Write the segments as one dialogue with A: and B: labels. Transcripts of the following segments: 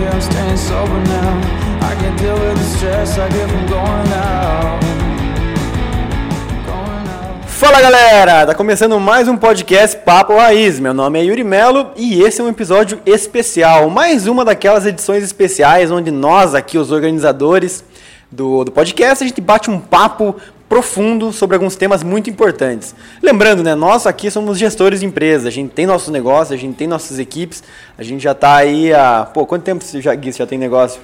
A: I'm staying sober now. I can deal with the stress I get from. Going out.
B: Fala galera, tá começando mais um podcast Papo Raiz. Meu nome é Yuri Melo e esse é um episódio especial, mais uma daquelas edições especiais onde nós aqui, os organizadores do, do podcast, a gente bate um papo profundo sobre alguns temas muito importantes. Lembrando, né, nós aqui somos gestores de empresa, a gente tem nossos negócios, a gente tem nossas equipes, a gente já está aí há... Pô, quanto tempo você já, Gui, você já tem negócio?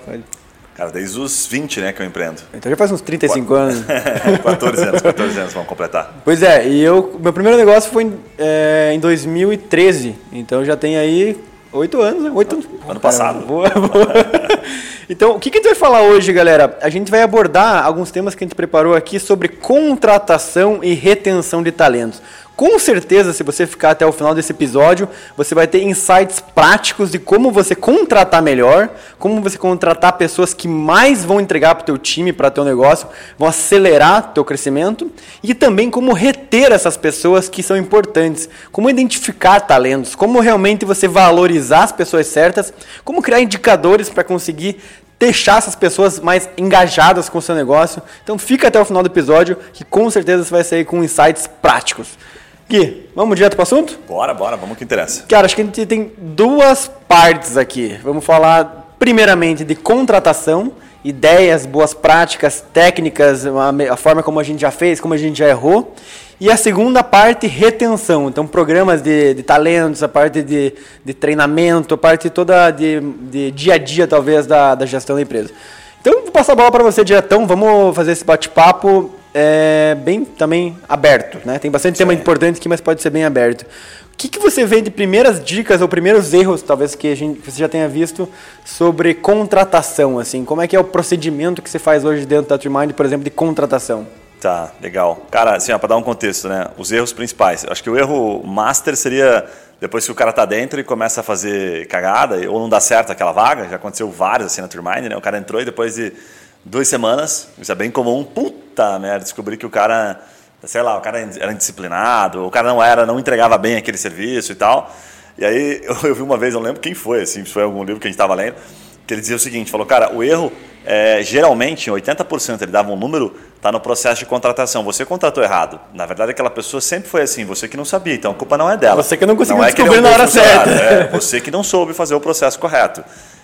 C: Cara, desde os 20, né, que eu empreendo.
B: Então já faz uns 35 anos.
C: 14 anos, 14 anos, vamos completar.
B: Pois é, e eu, meu primeiro negócio foi em, é, em 2013, então já tem aí oito anos, né? Oito anos.
C: Ano passado.
B: Boa, boa. Então, o que, que a gente vai falar hoje, galera? A gente vai abordar alguns temas que a gente preparou aqui sobre contratação e retenção de talentos. Com certeza, se você ficar até o final desse episódio, você vai ter insights práticos de como você contratar melhor, como você contratar pessoas que mais vão entregar para o teu time, para teu negócio, vão acelerar teu crescimento e também como reter essas pessoas que são importantes, como identificar talentos, como realmente você valorizar as pessoas certas, como criar indicadores para conseguir deixar essas pessoas mais engajadas com o seu negócio. Então fica até o final do episódio que com certeza você vai sair com insights práticos. Gui, vamos direto para o assunto?
C: Bora, bora, vamos que interessa.
B: Cara, acho que a gente tem duas partes aqui. Vamos falar primeiramente de contratação, ideias, boas práticas, técnicas, a, forma como a gente já fez, como a gente já errou. E a segunda parte, retenção. Então, programas de, de talentos, a parte de, de treinamento, a parte toda de, de dia a dia, talvez, da, da gestão da empresa. Então, vou passar a bola para você diretão. Vamos fazer esse bate-papo é, bem também aberto. Né? Tem bastante tema importante aqui, mas pode ser bem aberto. O que, que você vê de primeiras dicas ou primeiros erros, talvez, que, a gente, que você já tenha visto sobre contratação? assim Como é que é o procedimento que você faz hoje dentro da TreeMind, por exemplo, de contratação?
C: Tá, legal. Cara, assim, para dar um contexto, né? Os erros principais. Acho que o erro master seria depois que o cara tá dentro e começa a fazer cagada, ou não dá certo aquela vaga, já aconteceu vários assim na Turmind, né? O cara entrou e depois de duas semanas, isso é bem comum, puta merda, descobri que o cara, sei lá, o cara era indisciplinado, o cara não era, não entregava bem aquele serviço e tal. E aí eu, eu vi uma vez, eu não lembro quem foi, assim, se foi algum livro que a gente estava lendo, que ele dizia o seguinte, falou, cara, o erro, é, geralmente, em 80% ele dava um número, está no processo de contratação. Você contratou errado. Na verdade, aquela pessoa sempre foi assim, você que não sabia, então a culpa não é dela.
B: Você que não conseguiu
C: não é
B: descobrir
C: é um
B: na hora certa.
C: É, você que não soube fazer o processo correto.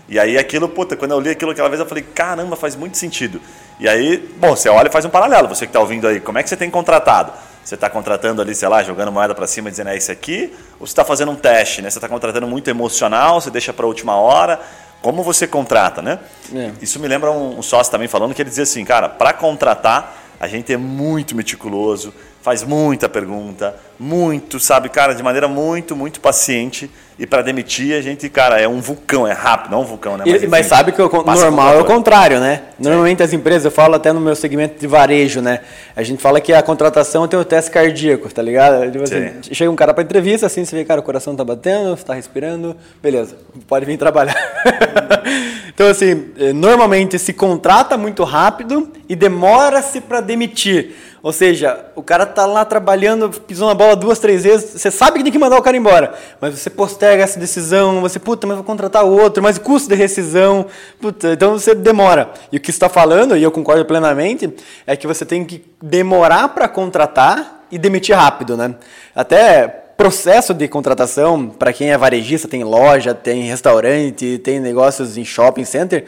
C: E aí aquilo, puta, quando eu li aquilo aquela vez, eu falei, caramba, faz muito sentido. E aí, bom, você olha e faz um paralelo, você que está ouvindo aí, como é que você tem contratado? Você está contratando ali, sei lá, jogando moeda para cima, dizendo é esse aqui? Ou você está fazendo um teste, né? Você está contratando muito emocional, você deixa para a última hora. Como você contrata, né?
B: É.
C: Isso me lembra um, um sócio também falando que ele dizia assim, cara, para contratar, a gente é muito meticuloso, faz muita pergunta, muito, sabe, cara, de maneira muito, muito paciente. E para demitir, a gente, cara, é um vulcão, é rápido, não é um vulcão, né?
B: E-
C: enfim,
B: mas sabe que o normal é o
C: uma
B: contrário, né? Normalmente as empresas, eu falo até no meu segmento de varejo, né? A gente fala que a contratação tem o teste cardíaco, tá ligado? Tipo assim,
C: Sim.
B: chega um cara pra entrevista, assim, você vê, cara, o coração tá batendo, você tá respirando, beleza, pode vir trabalhar. então, assim, eh, normalmente se contrata muito rápido e demora-se pra demitir. Ou seja, o cara tá lá trabalhando, pisou na bola duas, três vezes, você sabe que tem que mandar o cara embora, mas você posterga essa decisão, você, puta, mas vou contratar outro, mas o custo de rescisão, puta, então você demora. E o que está falando, e eu concordo plenamente, é que você tem que demorar para contratar e demitir rápido, né? Até processo de contratação, para quem é varejista, tem loja, tem restaurante, tem negócios em shopping center,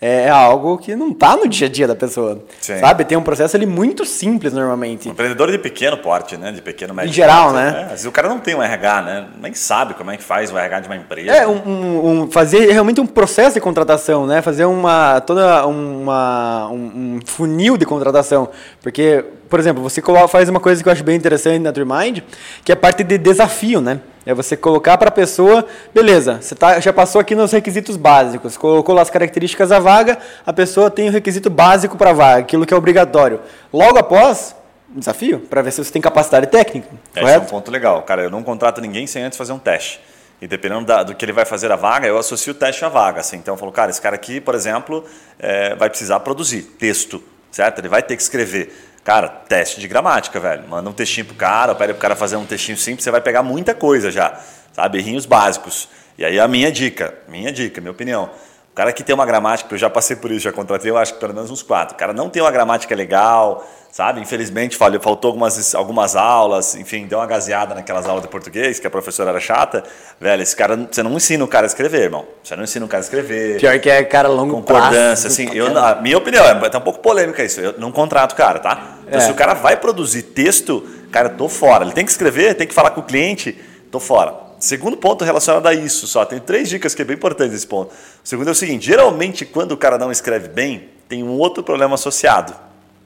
B: é algo que não tá no dia a dia da pessoa.
C: Sim.
B: Sabe? Tem um processo ali muito simples normalmente.
C: Empreendedor de pequeno porte, né? De pequeno médio.
B: Em geral,
C: porte,
B: né?
C: Às vezes o cara não tem um RH, né? Nem sabe como é que faz o RH de uma empresa.
B: É, um, um- um- fazer realmente um processo de contratação, né? Fazer uma, toda uma, um, um funil de contratação. Porque, por exemplo, você faz uma coisa que eu acho bem interessante na Trimind, que é a parte de desafio, né? É você colocar para a pessoa, beleza, você tá, já passou aqui nos requisitos básicos, colocou lá as características da vaga, a pessoa tem o requisito básico para a vaga, aquilo que é obrigatório. Logo após, desafio, para ver se você tem capacidade técnica,
C: Esse é um
B: correto?
C: ponto legal. Cara, eu não contrato ninguém sem antes fazer um teste. E dependendo da- do que ele vai fazer a vaga, eu associo o teste à vaga. Assim. Então eu falo, cara, esse cara aqui, por exemplo, é, vai precisar produzir texto, certo? Ele vai ter que escrever. Cara, teste de gramática, velho. Manda um textinho pro cara, pede pro cara fazer um textinho simples, você vai pegar muita coisa já, sabe? Errinhos básicos. E aí a minha dica, minha dica, minha opinião. O cara que tem uma gramática, eu já passei por isso, já contratei, eu acho que pelo menos uns quatro. O cara não tem uma gramática legal, sabe? Infelizmente faltou algumas, algumas aulas, enfim, deu uma gazeada naquelas aulas de português, que a professora era chata. Velho, esse cara, você não ensina o cara a escrever, irmão. Você não ensina o cara a escrever.
B: Pior que é cara longo
C: Concordância, assim, eu, a minha opinião, é tá um pouco polêmica isso, eu não contrato o cara, tá? Então é. se o cara vai produzir texto, cara, eu tô fora. Ele tem que escrever, tem que falar com o cliente, tô fora. Segundo ponto relacionado a isso, só tem três dicas que é bem importante esse ponto. O segundo é o seguinte: geralmente quando o cara não escreve bem, tem um outro problema associado.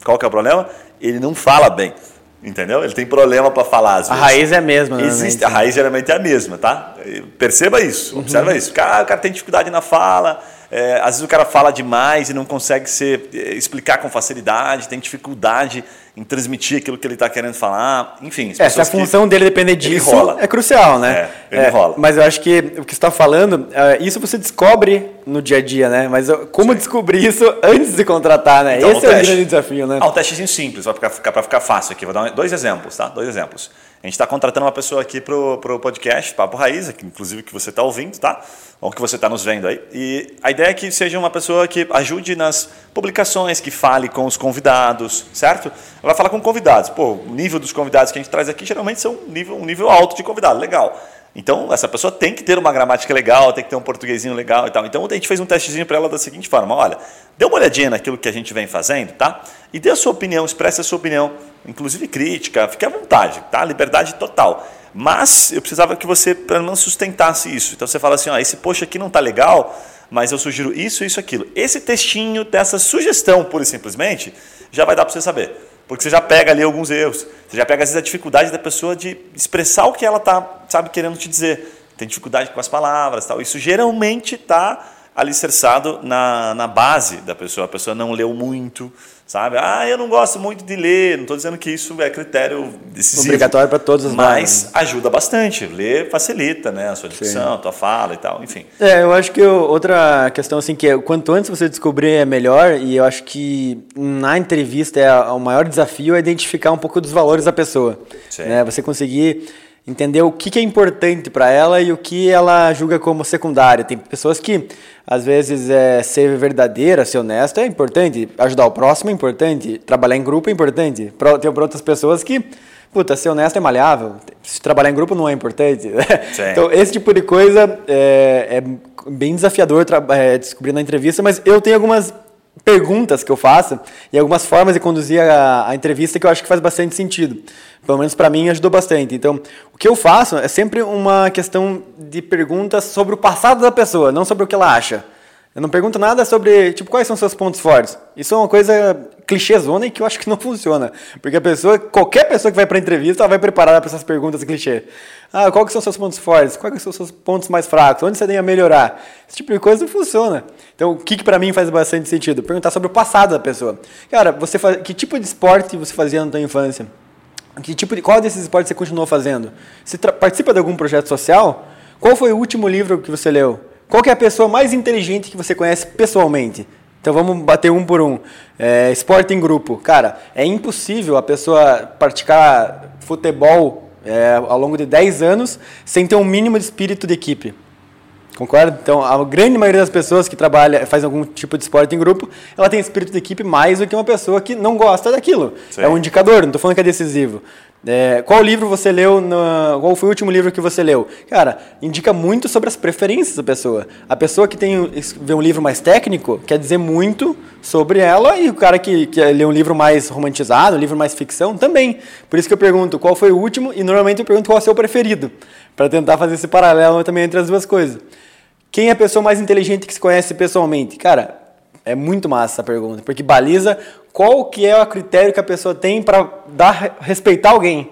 C: Qual que é o problema? Ele não fala bem. Entendeu? Ele tem problema para falar. Às
B: vezes. A raiz é a mesma,
C: Existe, A raiz geralmente é a mesma, tá? Perceba isso, observa uhum. isso. O cara, o cara tem dificuldade na fala, é, às vezes o cara fala demais e não consegue ser, é, explicar com facilidade, tem dificuldade em transmitir aquilo que ele está querendo falar. Enfim,
B: é, se a função dele depender disso, é crucial, né?
C: É, ele é, rola.
B: Mas eu acho que o que você está falando, é, isso você descobre no dia a dia, né? Mas como Sim. descobrir isso antes de contratar, né?
C: Então,
B: Esse
C: é
B: o grande desafio, né?
C: Ah, um testezinho simples, para ficar, ficar fácil aqui. Vou dar dois exemplos, tá? Dois exemplos. A gente está contratando uma pessoa aqui para o podcast, Papo Raiz, que inclusive que você está ouvindo, tá? Ou que você está nos vendo aí. E a ideia é que seja uma pessoa que ajude nas publicações, que fale com os convidados, certo? Ela vai falar com convidados. Pô, o nível dos convidados que a gente traz aqui geralmente são um nível, um nível alto de convidado, legal. Então, essa pessoa tem que ter uma gramática legal, tem que ter um portuguesinho legal e tal. Então, a gente fez um testezinho para ela da seguinte forma: olha, dê uma olhadinha naquilo que a gente vem fazendo, tá? E dê a sua opinião, expresse a sua opinião, inclusive crítica, fique à vontade, tá? Liberdade total. Mas eu precisava que você, pelo menos, sustentasse isso. Então, você fala assim: ó, esse post aqui não tá legal, mas eu sugiro isso, isso, aquilo. Esse textinho dessa sugestão, pura e simplesmente, já vai dar para você saber. Porque você já pega ali alguns erros. Você já pega, às vezes, a dificuldade da pessoa de expressar o que ela está, sabe, querendo te dizer. Tem dificuldade com as palavras tal. Isso geralmente está alicerçado na, na base da pessoa. A pessoa não leu muito, sabe? Ah, eu não gosto muito de ler. Não estou dizendo que isso é critério decisivo.
B: Obrigatório para todos os
C: Mas ajuda bastante. Ler facilita, né? A sua dicção, a tua fala e tal, enfim.
B: É, eu acho que outra questão, assim, que é, quanto antes você descobrir é melhor. E eu acho que na entrevista é, o maior desafio é identificar um pouco dos valores da pessoa. Sim. Né? Você conseguir entender o que, que é importante para ela e o que ela julga como secundário. Tem pessoas que, às vezes, é, ser verdadeira, ser honesta é importante, ajudar o próximo é importante, trabalhar em grupo é importante. Tem outras pessoas que, puta, ser honesto é malhável, se trabalhar em grupo não é importante. então, esse tipo de coisa é, é bem desafiador é, descobrir na entrevista, mas eu tenho algumas perguntas que eu faço e algumas formas de conduzir a, a entrevista que eu acho que faz bastante sentido. Pelo menos para mim ajudou bastante. Então, o que eu faço é sempre uma questão de perguntas sobre o passado da pessoa, não sobre o que ela acha. Eu não pergunto nada sobre, tipo, quais são seus pontos fortes. Isso é uma coisa clichêzona e que eu acho que não funciona. Porque a pessoa, qualquer pessoa que vai para entrevista, ela vai preparada para essas perguntas clichê. Ah, quais são seus pontos fortes? Quais são seus pontos mais fracos? Onde você tem a melhorar? Esse tipo de coisa não funciona. Então, o que, que para mim faz bastante sentido? Perguntar sobre o passado da pessoa. Cara, você faz, que tipo de esporte você fazia na sua infância? Que tipo de, qual desses esportes você continuou fazendo? Você participa de algum projeto social? Qual foi o último livro que você leu? Qual é a pessoa mais inteligente que você conhece pessoalmente? Então vamos bater um por um. É, esporte em grupo. Cara, é impossível a pessoa praticar futebol é, ao longo de 10 anos sem ter um mínimo de espírito de equipe. Concorda? Então, a grande maioria das pessoas que trabalha, faz algum tipo de esporte em grupo, ela tem espírito de equipe mais do que uma pessoa que não gosta daquilo. Sim. É um indicador, não estou falando que é decisivo. É, qual livro você leu? Qual foi o último livro que você leu? Cara, indica muito sobre as preferências da pessoa. A pessoa que tem vê um livro mais técnico quer dizer muito sobre ela e o cara que, que lê um livro mais romantizado, um livro mais ficção também. Por isso que eu pergunto qual foi o último e normalmente eu pergunto qual é o seu preferido, para tentar fazer esse paralelo também entre as duas coisas. Quem é a pessoa mais inteligente que se conhece pessoalmente? Cara, é muito massa essa pergunta, porque baliza qual que é o critério que a pessoa tem para dar respeitar alguém,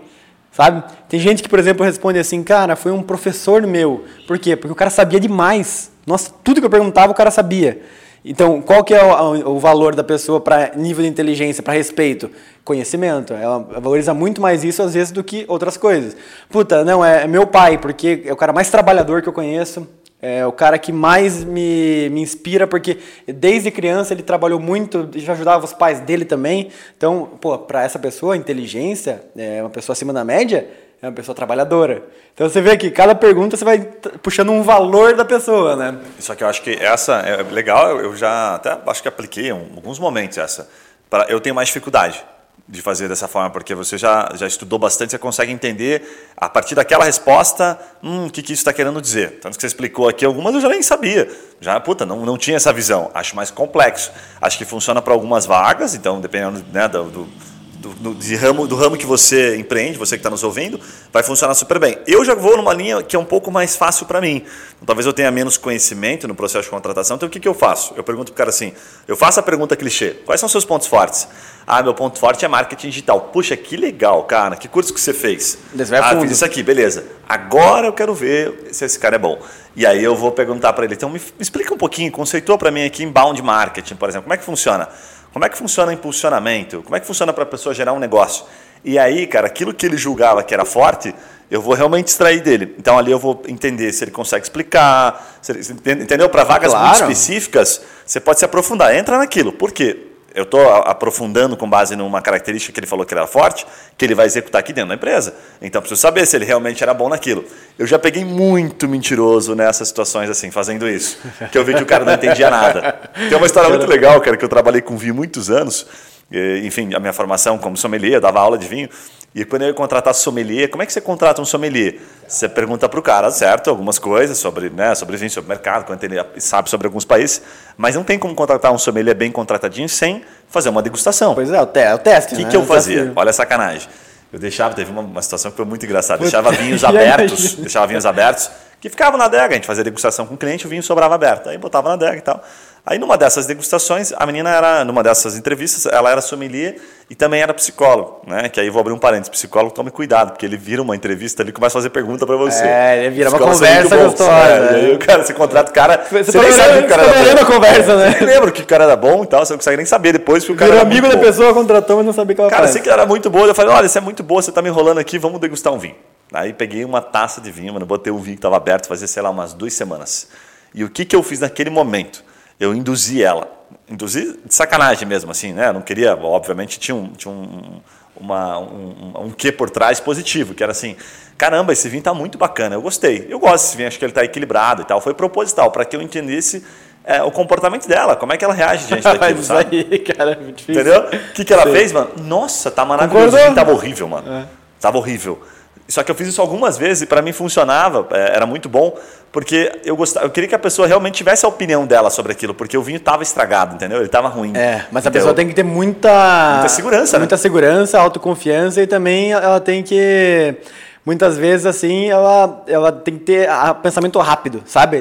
B: sabe? Tem gente que, por exemplo, responde assim, cara, foi um professor meu. Por quê? Porque o cara sabia demais. Nossa, tudo que eu perguntava o cara sabia. Então, qual que é o, o valor da pessoa para nível de inteligência, para respeito? Conhecimento. Ela valoriza muito mais isso às vezes do que outras coisas. Puta, não, é, é meu pai, porque é o cara mais trabalhador que eu conheço é o cara que mais me, me inspira, porque desde criança ele trabalhou muito, já ajudava os pais dele também. Então, pô, para essa pessoa, inteligência, é uma pessoa acima da média, é uma pessoa trabalhadora. Então você vê que cada pergunta você vai puxando um valor da pessoa, né?
C: Só que eu acho que essa é legal, eu- já até acho que apliquei em alguns momentos essa. Pra- Eu tenho mais dificuldade de fazer dessa forma, porque você já, já estudou bastante, você consegue entender a partir daquela resposta, hum, o que, que isso está querendo dizer. Tanto que você explicou aqui algumas eu já nem sabia. Já, puta, não, não tinha essa visão. Acho mais complexo. Acho que funciona para algumas vagas, então dependendo né, do, do do, do- de ramo, do ramo que você empreende, você que está nos ouvindo, vai funcionar super bem. Eu já vou numa linha que é um pouco mais fácil para mim. Então, talvez eu tenha menos conhecimento no processo de contratação. Então, o que, que eu faço? Eu pergunto para o cara assim: eu faço a pergunta clichê: quais são os seus pontos fortes? Ah, meu ponto forte é marketing digital. Puxa, que legal, cara. Que curso que você fez?
B: Você
C: ah,
B: fundo.
C: fiz isso aqui, beleza. Agora eu quero ver se esse cara é bom. E aí eu vou perguntar para ele: então, me, me explica um pouquinho, conceitua para mim aqui inbound marketing, por exemplo. Como é que funciona? Como é que funciona o impulsionamento? Como é que funciona para a pessoa gerar um negócio? E aí, cara, aquilo que ele julgava que era forte, eu vou realmente extrair dele. Então ali eu vou entender se ele consegue explicar, se ele- entendeu? Para vagas muito
B: Claro.
C: específicas, você pode se aprofundar, entra naquilo. Por quê? Eu estou aprofundando com base numa característica que ele falou que era forte, que ele vai executar aqui dentro da empresa. Então preciso saber se ele realmente era bom naquilo. Eu já peguei muito mentiroso nessas situações assim, fazendo isso. Que eu vi que o cara não entendia nada. Tem uma história muito legal, cara, que eu trabalhei com vinho muitos anos. Enfim, a minha formação como sommelier, eu dava aula de vinho. E quando eu ia contratar sommelier, como é que você contrata um sommelier? Você pergunta para o cara, certo, algumas coisas sobre, né, sobre vinho, sobre mercado, quanto ele sabe sobre alguns países, mas não tem como contratar um sommelier bem contratadinho sem fazer uma degustação.
B: Pois é, o, te é o teste,
C: O que,
B: né?
C: que eu fazia? Olha a sacanagem. Eu deixava, teve uma, uma situação que foi muito engraçada.
B: Puta,
C: Deixava vinhos abertos, deixava vinhos abertos, que ficavam na adega. A gente fazia degustação com o cliente, o vinho sobrava aberto. Aí botava na adega e tal. Aí numa dessas degustações, a menina era, numa dessas entrevistas, ela era sommelier e também era psicólogo, né? Que aí eu vou abrir um parênteses, psicólogo, tome cuidado, porque ele vira uma entrevista, ele começa a fazer pergunta para você.
B: É, ele vira uma conversa
C: bons.
B: gostosa,
C: É,
B: né?
C: e aí o cara, você contrata o cara,
B: Você
C: você,
B: tá
C: nem sabe que o cara
B: tá
C: era bom.
B: conversa, né?
C: Você lembra que o cara era bom e tal, você não consegue nem saber depois que o cara
B: Virou amigo da
C: bom.
B: pessoa, contratou, mas não sabia que ela
C: Cara, eu
B: faz.
C: sei que era muito boa. Eu falei, olha, você é muito boa, você tá me enrolando aqui, vamos degustar um vinho. Aí peguei uma taça de vinho, mano, botei um vinho que estava aberto, fazia, sei lá, umas duas semanas. E o que, que eu fiz naquele momento? Eu induzi ela. Induzi de sacanagem mesmo, assim, né? Eu não queria, obviamente, tinha um, tinha um, uma, um, um quê por trás positivo, que era assim, caramba, esse vinho tá muito bacana, eu gostei. Eu gosto desse vinho, acho que ele tá equilibrado e tal. Foi proposital, para que eu entendesse é, o comportamento dela, como é que ela reage diante daquilo,
B: isso
C: sabe?
B: aí, cara, é muito difícil.
C: Entendeu? O que, que ela
B: Sei.
C: fez, mano? Nossa, tá maravilhoso.
B: Concordou?
C: Tava horrível, mano.
B: É.
C: Tava horrível. Só que eu fiz isso algumas vezes e para mim funcionava, é, era muito bom, porque eu gostava, eu queria que a pessoa realmente tivesse a opinião dela sobre aquilo, porque o vinho tava estragado, entendeu? Ele tava ruim.
B: É, mas a
C: Então,
B: pessoa tem que ter muita...
C: Muita segurança, né?
B: Muita segurança, autoconfiança e também ela tem que... Muitas vezes, assim, ela, ela tem que ter a- pensamento rápido, sabe?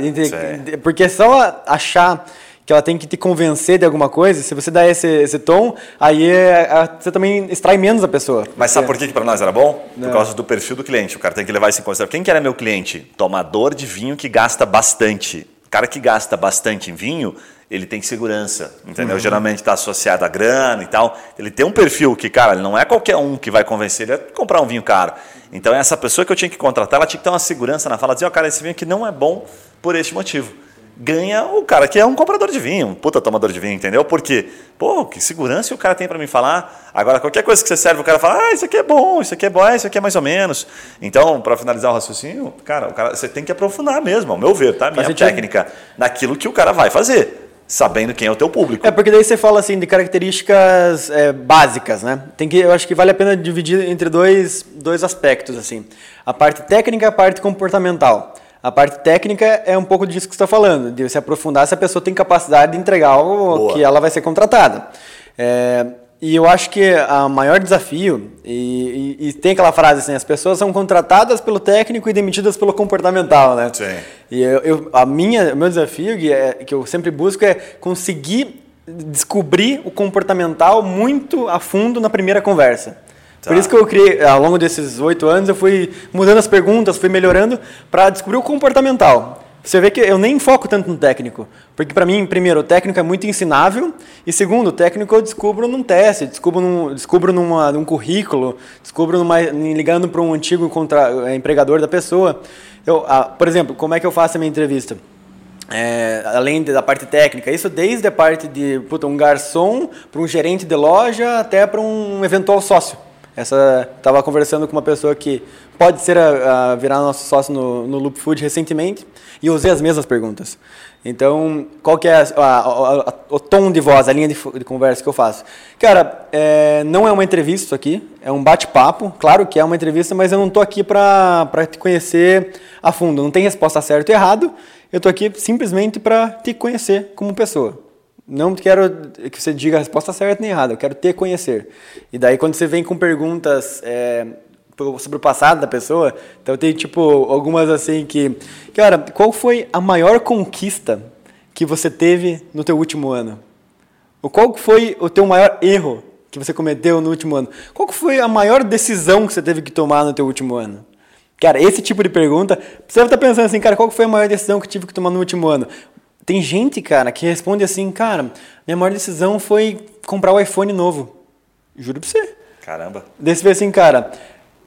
B: Porque só achar que ela tem que te convencer de alguma coisa, se você dá esse, esse tom, aí é, é, você também extrai menos a pessoa.
C: Mas sabe por que, que para nós era bom? Por
B: Não.
C: causa do perfil do cliente. O cara tem que levar isso em consideração. Quem que era meu cliente? Tomador de vinho que gasta bastante. O cara que gasta bastante em vinho, ele tem segurança, entendeu? Geralmente está associado a grana e tal. Ele tem um perfil que, cara, não é qualquer um que vai convencer ele a comprar um vinho caro. Então, essa pessoa que eu tinha que contratar, ela tinha que ter uma segurança na fala, dizer, ó, cara, esse vinho aqui não é bom por este motivo ganha o cara que é um comprador de vinho, um puta tomador de vinho, entendeu? Porque, pô, que segurança o cara tem para me falar. Agora, qualquer coisa que você serve, o cara fala, ah, isso aqui é bom, isso aqui é bom, ah, isso aqui é mais ou menos. Então, para finalizar o raciocínio, cara, o cara, você tem que aprofundar mesmo, ao meu ver, tá? Minha técnica, naquilo que o cara vai fazer, sabendo quem é o teu público.
B: É, porque daí você fala assim de características é, básicas, né? Tem que, eu acho que vale a pena dividir entre dois, dois aspectos, assim. A parte técnica e a parte comportamental. A parte técnica é um pouco disso que você está falando, de se aprofundar se a pessoa tem capacidade de entregar algo
C: Boa.
B: que ela vai ser contratada. É, e eu acho que o maior desafio, e, e- e tem aquela frase assim, as pessoas são contratadas pelo técnico e demitidas pelo comportamental, né?
C: Sim.
B: E eu, eu- a minha, o meu desafio, que, é, que eu sempre busco, é conseguir descobrir o comportamental muito a fundo na primeira conversa. Por
C: Tá.
B: isso que eu criei, ao longo desses oito anos, eu fui mudando as perguntas, fui melhorando para descobrir o comportamental. Você vê que eu nem foco tanto no técnico, porque para mim, primeiro, o técnico é muito ensinável, e segundo, o técnico eu descubro num teste, descubro num, descubro numa, num currículo, descubro numa, ligando para um antigo contra, eh, empregador da pessoa. Eu, ah, por exemplo, como é que eu faço a minha entrevista? É, além da parte técnica, isso desde a parte de puta, um garçom para um gerente de loja até para um eventual sócio. Essa tava conversando com uma pessoa que pode ser a, a virar nosso sócio no, no Loop Food recentemente e usei as mesmas perguntas. Então, qual que é a- a- o tom de voz, a linha de, de conversa que eu faço? Cara, é, não é uma entrevista isso aqui, é um bate-papo. Claro que é uma entrevista, mas eu não estou aqui para te conhecer a fundo. Não tem resposta certo e errado. Eu estou aqui simplesmente para te conhecer como pessoa. Não quero que você diga a resposta certa nem errada, eu quero te conhecer. E daí, quando você vem com perguntas é, sobre o passado da pessoa, então tem tipo algumas assim que. Cara, qual foi a maior conquista que você teve no teu último ano? O qual foi o teu maior erro que você cometeu no último ano? Qual foi a maior decisão que você teve que tomar no teu último ano? Cara, esse tipo de pergunta, você deve estar pensando assim, cara, qual foi a maior decisão que eu tive que tomar no último ano? Tem gente, cara, que responde assim, cara, minha maior decisão foi comprar o iPhone novo. Juro pra você.
C: Caramba.
B: Você vê assim, cara,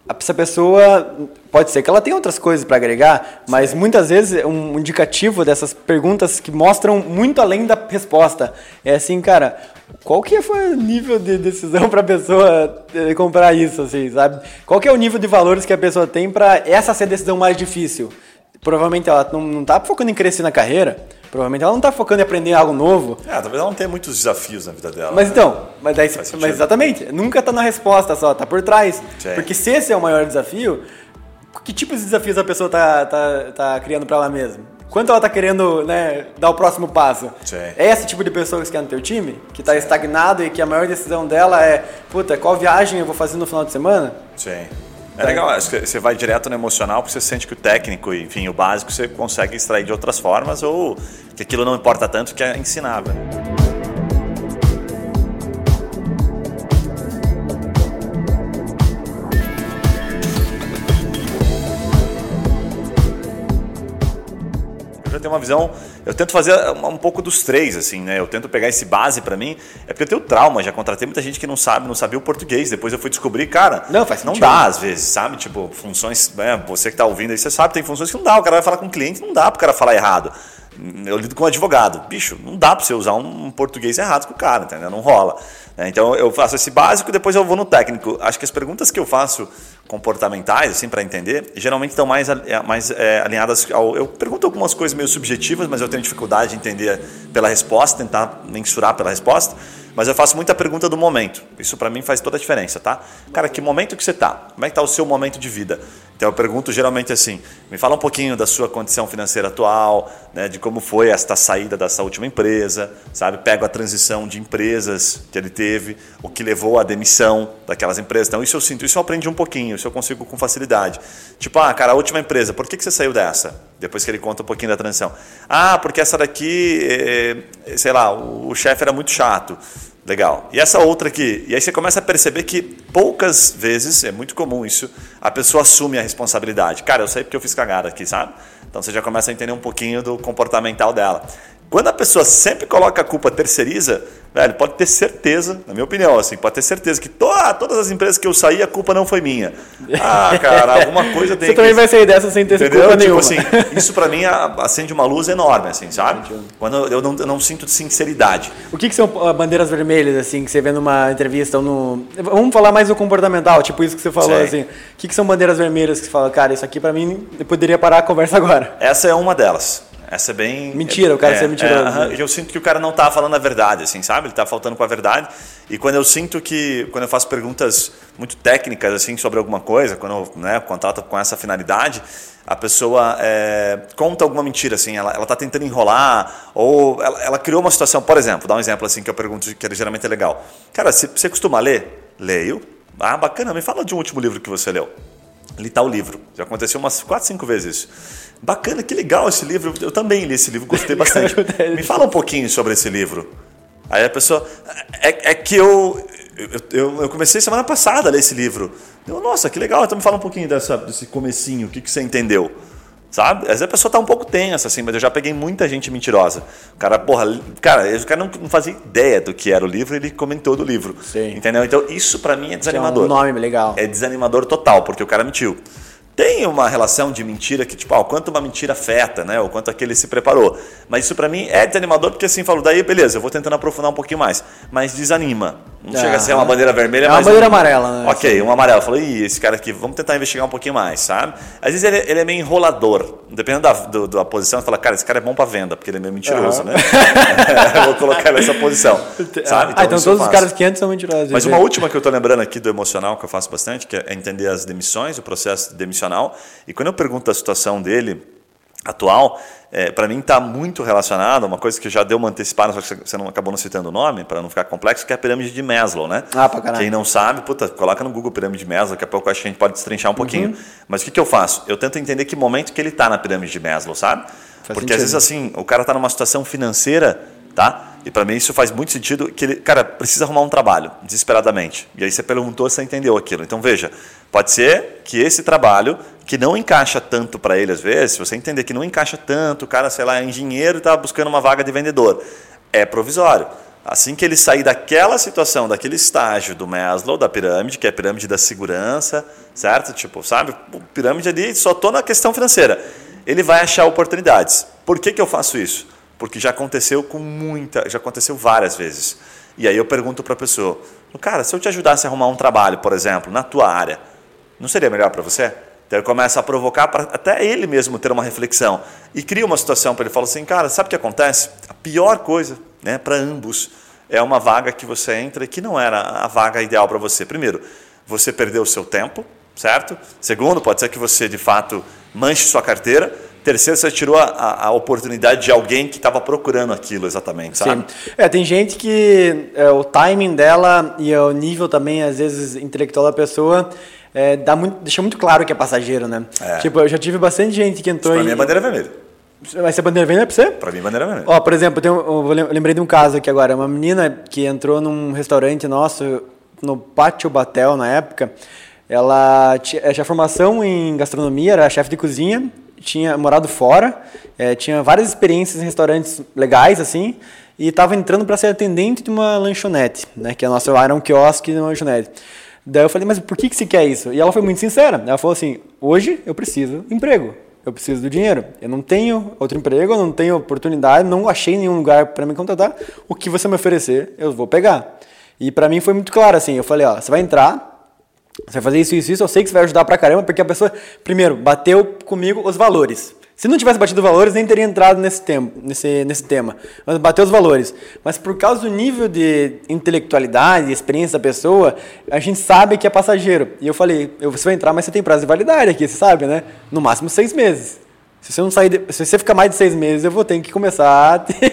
B: essa pessoa pode ser que ela tenha outras coisas para agregar, mas muitas vezes é um indicativo dessas perguntas que mostram muito além da resposta. É assim, cara, qual que foi o nível de decisão para a pessoa eh, comprar isso, assim, sabe? Qual que é o nível de valores que a pessoa tem para essa ser a decisão mais difícil? Provavelmente ela não, não tá focando em crescer na carreira, provavelmente ela não tá focando em aprender algo novo,
C: É, talvez ela não tenha muitos desafios na vida dela.
B: mas
C: né?
B: então, mas, daí, mas exatamente, nunca tá na resposta só, tá por trás.
C: Sim.
B: Porque se esse é o maior desafio, que tipos de desafios a pessoa tá, tá, tá criando pra ela mesma? Quanto ela tá querendo né, dar o próximo passo?
C: Sim.
B: É esse tipo de pessoa que você quer no teu time? Que tá estagnado e que a maior decisão dela é, puta, qual viagem eu vou fazer no final de semana?
C: Sim. É legal, acho que você vai direto no emocional porque você sente que o técnico, enfim, o básico você consegue extrair de outras formas ou que aquilo não importa tanto que é ensinável. Eu já tenho uma visão, eu tento fazer um pouco dos três, assim, né? Eu tento pegar esse base pra mim, é porque eu tenho trauma, já contratei muita gente que não sabe, não sabia o português, depois eu fui descobrir, cara,
B: Não, faz
C: não
B: sentido.
C: dá às vezes, sabe? Tipo, funções, né? você que tá ouvindo aí, você sabe, tem funções que não dá, o cara vai falar com o cliente, não dá pro cara falar errado. Eu lido com um advogado, bicho, não dá pra você usar um português errado com o cara, entendeu? Não rola. Né? Então eu faço esse básico, depois eu vou no técnico. Acho que as perguntas que eu faço comportamentais, assim, para entender, geralmente estão mais, ali- mais é, alinhadas ao. Eu pergunto algumas coisas meio subjetivas, mas eu tenho dificuldade de entender pela resposta, tentar mensurar pela resposta. Mas eu faço muita pergunta do momento. Isso para mim faz toda a diferença, tá? Cara, que momento que você tá? Como é que tá o seu momento de vida? Então eu pergunto geralmente assim: me fala um pouquinho da sua condição financeira atual, né, de como foi esta saída dessa última empresa, sabe? Pego a transição de empresas que ele teve, o que levou à demissão daquelas empresas. Então isso eu sinto, isso eu aprendi um pouquinho, isso eu consigo com facilidade. Tipo, ah, cara, a última empresa, por que, que você saiu dessa? Depois que ele conta um pouquinho da transição. Ah, porque essa daqui, eh, sei lá, o chefe era muito chato. Legal. E essa outra aqui? E aí você começa a perceber que poucas vezes, é muito comum isso, a pessoa assume a responsabilidade. Cara, eu sei porque eu fiz cagada aqui, sabe? Então você já começa a entender um pouquinho do comportamental dela. Quando a pessoa sempre coloca a culpa, terceiriza, velho, pode ter certeza, na minha opinião, assim, pode ter certeza que to ah, todas as empresas que eu saí, a culpa não foi minha. Ah, cara, alguma coisa tem
B: Você
C: que...
B: também vai sair dessa sem ter
C: Entendeu?
B: culpa
C: Tipo
B: nenhuma.
C: assim, isso pra mim acende uma luz enorme, assim, sabe? Quando eu não, eu não sinto sinceridade.
B: O que, que são ah, bandeiras vermelhas, assim, que você vê numa entrevista ou no... Vamos falar mais do comportamental, tipo isso que você falou,
C: Sei.
B: assim. O que, que são bandeiras vermelhas que você fala, cara, isso aqui pra mim, eu poderia parar a conversa agora.
C: Essa é uma delas. Essa é bem.
B: Mentira, o cara ser mentiroso.
C: aham. eu sinto que o cara não tá falando a verdade, assim, sabe? Ele tá faltando com a verdade. E quando eu sinto que. Quando eu faço perguntas muito técnicas, assim, sobre alguma coisa, quando eu né, contrato com essa finalidade, a pessoa é, conta alguma mentira, assim, ela, ela tá tentando enrolar, ou ela, ela criou uma situação, por exemplo, dá um exemplo assim que eu pergunto que geralmente é legal. Cara, você, você costuma ler? Leio. Ah, bacana, me fala de um último livro que você leu. Li tal livro. Já aconteceu umas 4, 5 vezes isso. Bacana, que legal esse livro. Eu também li esse livro, gostei bastante. Me fala um pouquinho sobre esse livro. Aí a pessoa. É, é que eu, eu, eu, eu comecei semana passada a ler esse livro. Eu, nossa, que legal. Então me fala um pouquinho dessa, desse comecinho, o que, que você entendeu? Sabe? Às vezes a pessoa tá um pouco tensa, assim, mas eu já peguei muita gente mentirosa. O cara, porra, cara, o cara não, não fazia ideia do que era o livro, ele comentou do livro.
B: Sim.
C: Entendeu? Então isso pra mim é
B: É
C: desanimador
B: um nome legal.
C: é desanimador total, porque o cara mentiu. Tem uma relação de mentira que, tipo, ah, o quanto uma mentira afeta, né? O quanto aquele se preparou. Mas isso pra mim é desanimador, porque assim, falo, daí beleza, eu vou tentando aprofundar um pouquinho mais. Mas desanima. Não chega a ser uma bandeira vermelha,
B: É uma
C: mas.
B: bandeira
C: um-
B: amarela, né?
C: Ok, um amarelo. Falei, Ih, esse cara aqui, vamos tentar investigar um pouquinho mais, sabe? Às vezes ele, ele é meio enrolador. Dependendo da, do- da posição, você fala, cara, esse cara é bom pra venda, porque ele é meio mentiroso, né? Eu vou colocar ele nessa posição. Sabe?
B: ah, então
C: eu
B: todos os caras que entram são mentirosos.
C: Mas uma última que eu estou lembrando aqui do emocional, que eu faço bastante, que é entender as demissões, o processo demissional. E quando eu pergunto a situação dele atual, para mim está muito relacionado a uma coisa que já deu uma antecipada, só que você não acabou não citando o nome, para não ficar complexo, que é a pirâmide de Maslow, né?
B: Ah, pra caralho.
C: Quem não sabe, puta, coloca no Google pirâmide de Maslow, daqui a pouco acho que a gente pode destrinchar um pouquinho.
B: Uhum.
C: Mas o que, que eu faço? Eu tento entender que momento que ele está na pirâmide de Maslow, sabe? Porque
B: sentido.
C: às vezes assim, o cara está numa situação financeira, tá? E para mim isso faz muito sentido que ele, cara, precisa arrumar um trabalho, desesperadamente. E aí você perguntou, você entendeu aquilo. Então veja, pode ser que esse trabalho que não encaixa tanto para ele às vezes, se você entender que não encaixa tanto, o cara, sei lá, é engenheiro e está buscando uma vaga de vendedor, é provisório. Assim que ele sair daquela situação, daquele estágio do Maslow, da pirâmide, que é a pirâmide da segurança, certo? Tipo, sabe? Pirâmide ali, só tô na questão financeira. Ele vai achar oportunidades. Por que, que eu faço isso? Porque já aconteceu com muita, já aconteceu várias vezes. E aí eu pergunto para a pessoa, cara, se eu te ajudasse a arrumar um trabalho, por exemplo, na tua área, não seria melhor para você? Então ele começa a provocar para até ele mesmo ter uma reflexão e cria uma situação para ele falar assim, cara, sabe o que acontece? A pior coisa, né, para ambos é uma vaga que você entra e que não era a vaga ideal para você. Primeiro, você perdeu o seu tempo, certo? Segundo, pode ser que você de fato manche sua carteira. Terceiro, você tirou a, a, oportunidade de alguém que estava procurando aquilo exatamente, sabe?
B: Sim. É, tem gente que é, o timing dela e o nível também, às vezes, intelectual da pessoa é, dá muito, deixa muito claro que é passageiro, né?
C: É.
B: Tipo, eu já tive bastante gente que entrou
C: Para
B: em...
C: mim é bandeira vermelha.
B: Vai ser bandeira vermelha pra você?
C: Para mim é bandeira vermelha.
B: Ó, por exemplo, tem eu lembrei de um caso aqui agora. Uma menina que entrou num restaurante nosso, no Pátio Batel, na época. Ela ti- ela tinha formação em gastronomia, era chefe de cozinha, tinha morado fora, eh, tinha várias experiências em restaurantes legais, assim, e estava entrando para ser atendente de uma lanchonete, né? Que a nossa era um quiosque de uma lanchonete. Daí eu falei, mas por que, que você quer isso? E ela foi muito sincera. Ela falou assim: hoje eu preciso de emprego. Eu preciso do dinheiro. Eu não tenho outro emprego, eu não tenho oportunidade, não achei nenhum lugar para me contratar. O que você me oferecer, eu vou pegar. E para mim foi muito claro assim. Eu falei: ó, você vai entrar, você vai fazer isso, isso, isso. Eu sei que você vai ajudar pra caramba, porque a pessoa, primeiro, bateu comigo os valores. Se não tivesse batido valores, nem teria entrado nesse, tempo, nesse, nesse tema. Mas bateu os valores. Mas por causa do nível de intelectualidade, experiência da pessoa, a gente sabe que é passageiro. E eu falei, você vai entrar, mas você tem prazo de validade aqui, você sabe, né? No máximo seis meses. Se você não sair, de- se você ficar mais de seis meses, eu vou ter que começar a, ter-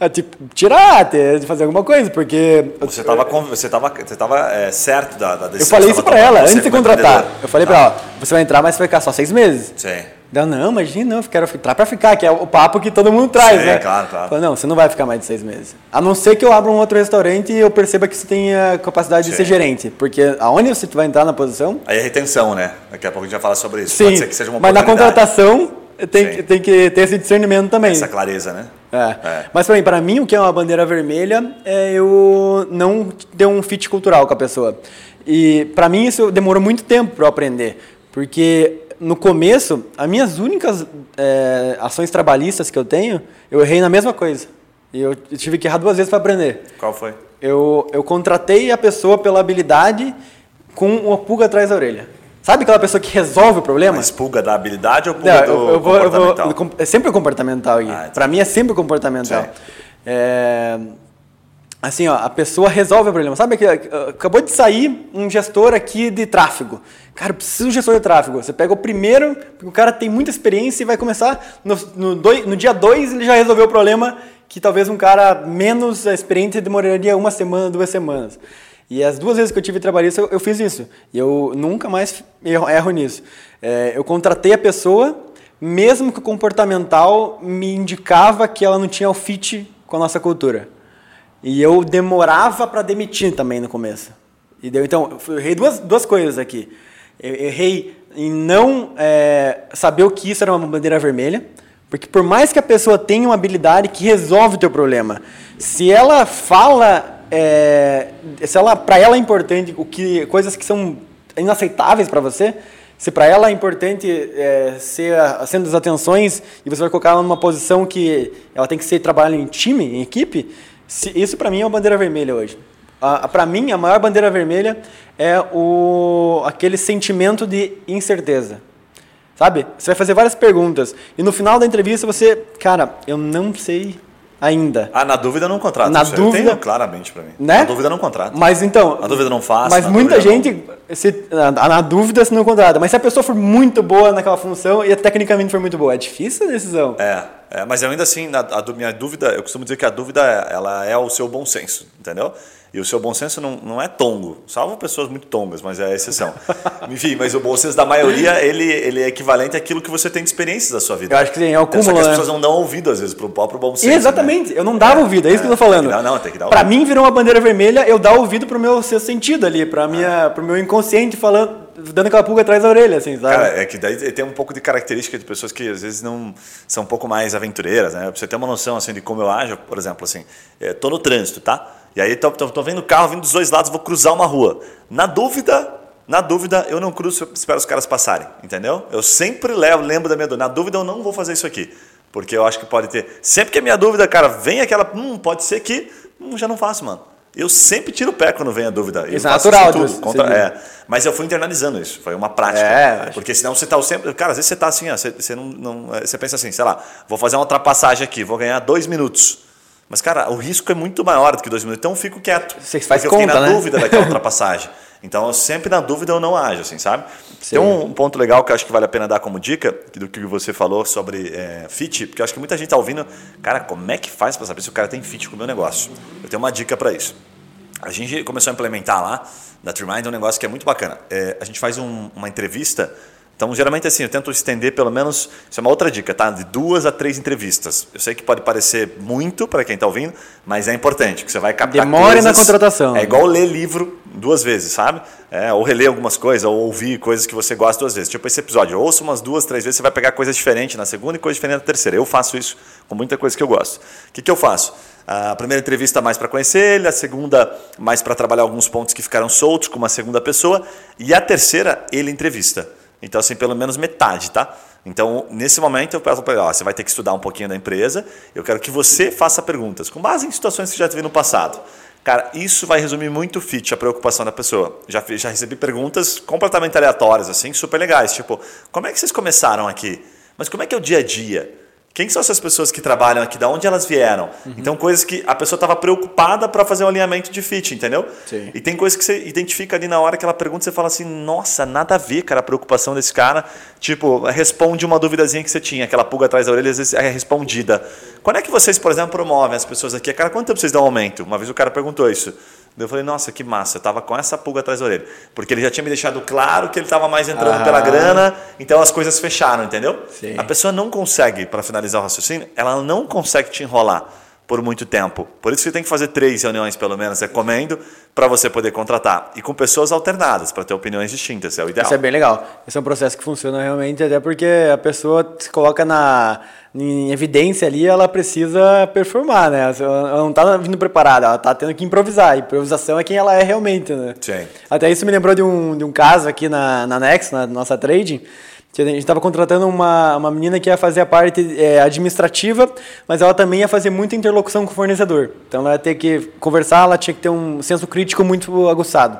B: a, tipo, tirar, ter, fazer alguma coisa, porque
C: Você estava você tava, você tava, é, certo da, da
B: eu
C: decisão.
B: falei
C: que
B: isso
C: tava
B: ela, antes de contratar. Eu falei
C: Tá.
B: pra ela, você vai entrar, mas você vai ficar só seis meses.
C: Sim.
B: Ela, não, imagina, não, eu quero entrar pra ficar, que é o papo que todo mundo traz,
C: Sim,
B: né?
C: claro, claro.
B: Eu falei, não, você não vai ficar mais de seis meses. A não ser que eu abra um outro restaurante e eu perceba que você tem a capacidade de
C: Sim.
B: ser gerente. Porque aonde você vai entrar na posição,
C: Aí é retenção, né? Daqui a pouco a gente vai falar sobre isso.
B: sim,
C: Pode ser que seja uma
B: mas na contratação tem,
C: Sim.
B: tem que ter esse discernimento também.
C: Essa clareza, né?
B: É.
C: É.
B: Mas pra mim, o que é uma bandeira vermelha é eu não ter um fit cultural com a pessoa. E pra mim isso demorou muito tempo para eu aprender, porque no começo, as minhas únicas é, ações trabalhistas que eu tenho, eu errei na mesma coisa. E eu tive que errar duas vezes para aprender.
C: Qual foi?
B: Eu, eu contratei a pessoa pela habilidade com uma pulga atrás da orelha. Sabe aquela pessoa que resolve o problema?
C: Mas pulga da habilidade ou pulga
B: Não,
C: do
B: eu, eu vou, eu vou-
C: comportamental?
B: é sempre comportamental, Gui.
C: Ah,
B: Pra mim é sempre comportamental. É, assim, ó, a pessoa resolve o problema. Sabe que acabou de sair um gestor aqui de tráfego. Cara, eu preciso de um gestor de tráfego. Você pega o primeiro, porque o cara tem muita experiência e vai começar no, no, doi- no dia 2 ele já resolveu o problema que talvez um cara menos experiente demoraria uma semana, duas semanas. E as duas vezes que eu tive trabalhista, eu, eu fiz isso. E eu nunca mais erro, erro nisso. É, eu contratei a pessoa, mesmo que o comportamental me indicava que ela não tinha o fit com a nossa cultura. E eu demorava para demitir também no começo. E deu, então, eu errei duas, duas coisas aqui. Eu errei em não é, saber o que isso era uma bandeira vermelha, porque por mais que a pessoa tenha uma habilidade que resolve o teu problema, se ela fala, é, se ela para ela é importante o que coisas que são inaceitáveis para você, se para ela é importante é, ser sendo as atenções e você vai colocar ela numa posição que ela tem que ser trabalhando em time, em equipe, se- isso para mim é uma bandeira vermelha hoje. Para mim, a maior bandeira vermelha é o, aquele sentimento de incerteza. Sabe? Você vai fazer várias perguntas e no final da entrevista você, cara, eu não sei ainda.
C: Ah, na dúvida não contrato.
B: Na
C: Isso eu
B: dúvida-
C: tenho claramente pra mim.
B: Né?
C: Na dúvida não contrato.
B: Mas então.
C: Na dúvida não faço.
B: Mas muita
C: dúvida não-
B: gente, se, na, na dúvida, se não contrata. Mas se a pessoa for muito boa naquela função e tecnicamente for muito boa, é difícil a decisão.
C: É, é, mas ainda assim, na, a minha dúvida, eu costumo dizer que a dúvida ela é o seu bom senso, entendeu? E o seu bom senso não, não é tongo, salvo pessoas muito tongas, mas é a exceção. Enfim, mas o bom senso da maioria, ele, ele é equivalente àquilo que você tem de experiências da sua vida.
B: Eu acho que sim, é o
C: Só
B: cúmulo,
C: que as
B: né?
C: pessoas não dão ouvido, às vezes, pro próprio bom senso.
B: Exatamente,
C: né?
B: eu não dava ouvido, é isso que eu tô falando.
C: tem que dar- não, tem que dar
B: Pra
C: ouvido.
B: mim virou uma bandeira vermelha, eu dar ouvido pro meu sexto sentido ali, pra minha, pro meu inconsciente falando, dando aquela pulga atrás da orelha, assim, sabe?
C: Cara, é que daí tem um pouco de característica de pessoas que às vezes não são um pouco mais aventureiras, né? Pra você ter uma noção assim de como eu ajo, por exemplo, assim, é, tô no trânsito, tá? E aí tô, tô, tô vendo o carro vindo dos dois lados, vou cruzar uma rua. Na dúvida, na dúvida, eu não cruzo, espero os caras passarem, entendeu? Eu sempre levo, lembro da minha dúvida. Na dúvida, eu não vou fazer isso aqui. Porque eu acho que pode ter. Sempre que a minha dúvida, cara, vem aquela. Hum, pode ser que. Hum, já não faço, mano. Eu sempre tiro o pé quando vem a dúvida.
B: Isso é natural,
C: tudo. Contra-
B: você
C: é. Mas eu fui internalizando isso. Foi uma prática.
B: É,
C: Porque senão você tá sempre. Cara, às vezes você tá assim, ó, você, você não, não- é, Você pensa assim, sei lá, vou fazer uma ultrapassagem aqui, vou ganhar dois minutos. Mas, cara, o risco é muito maior do que dois minutos. Então eu fico quieto.
B: Você faz
C: porque eu
B: conta,
C: fiquei na
B: né?
C: dúvida daquela ultrapassagem. Então, eu sempre na dúvida eu não ajo, assim, sabe? Tem um ponto legal que eu acho que vale a pena dar como dica, do que você falou sobre é, fit, porque eu acho que muita gente tá ouvindo, cara, como é que faz para saber se o cara tem fit com o meu negócio? Eu tenho uma dica para isso. A gente começou a implementar lá, na TreeMind, um negócio que é muito bacana. É, a gente faz um- uma entrevista. Então, geralmente, assim, eu tento estender pelo menos. Isso é uma outra dica, tá? De duas a três entrevistas. Eu sei que pode parecer muito para quem está ouvindo, mas é importante, que você vai captar.
B: Demore na
C: coisas-
B: contratação.
C: É igual ler livro duas vezes, sabe? É, ou reler algumas coisas, ou ouvir coisas que você gosta duas vezes. Tipo esse episódio. Ouça umas duas, três vezes, você vai pegar coisas diferentes na segunda e coisa diferente na terceira. Eu faço isso com muita coisa que eu gosto. O que, que eu faço? A primeira entrevista mais para conhecer ele, a segunda mais para trabalhar alguns pontos que ficaram soltos com uma segunda pessoa, e a terceira ele entrevista. Então, assim, pelo menos metade, tá? Então, nesse momento, eu peço para ele, você vai ter que estudar um pouquinho da empresa, eu quero que você faça perguntas, com base em situações que já teve no passado. Cara, isso vai resumir muito o fit, a preocupação da pessoa. Já, já recebi perguntas completamente aleatórias, assim, super legais, tipo, como é que vocês começaram aqui? Mas como é que é o dia a dia? Quem são essas pessoas que trabalham aqui? Da onde elas vieram?
B: Uhum.
C: Então, coisas que a pessoa estava preocupada para fazer um alinhamento de fit, entendeu?
B: Sim.
C: E tem coisas que você identifica ali na hora que ela pergunta, você fala assim, nossa, nada a ver, cara, a preocupação desse cara. Tipo, responde uma duvidazinha que você tinha, aquela pulga atrás da orelha, às vezes é respondida. Quando é que vocês, por exemplo, promovem as pessoas aqui? Cara, quanto tempo vocês dão aumento? Uma vez o cara perguntou isso. Daí Eu falei, nossa, que massa, eu tava com essa pulga atrás da orelha. Porque ele já tinha me deixado claro que ele estava mais entrando
B: Ah.
C: pela grana, então as coisas fecharam, entendeu?
B: Sim.
C: A pessoa não consegue, para finalizar o raciocínio, ela não consegue te enrolar por muito tempo. Por isso que você tem que fazer três reuniões, pelo menos, recomendo, para você poder contratar. E com pessoas alternadas, para ter opiniões distintas, é o ideal.
B: Isso é bem legal. Esse é um processo que funciona realmente, até porque a pessoa se coloca na, em evidência ali, ela precisa performar, né? Ela não tá vindo preparada, ela tá tendo que improvisar. E improvisação é quem ela é realmente, né?
C: Sim.
B: Até isso me lembrou de um, de um caso aqui na, na Nex, na nossa trading, a gente estava contratando uma, uma menina que ia fazer a parte é, administrativa, mas ela também ia fazer muita interlocução com o fornecedor. Então ela ia ter que conversar, ela tinha que ter um senso crítico muito aguçado.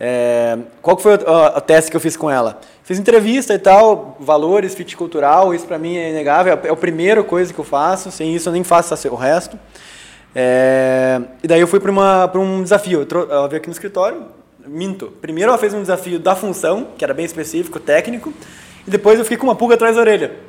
B: É, qual que foi o, o- teste que eu fiz com ela? Fiz entrevista e tal, valores, fit cultural, isso para mim é inegável, é a primeira coisa que eu faço, sem isso eu nem faço o resto. É, e daí eu fui para um desafio, ela veio aqui no escritório, minto. Primeiro ela fez um desafio da função, que era bem específico, técnico, e depois eu fiquei com uma pulga atrás da orelha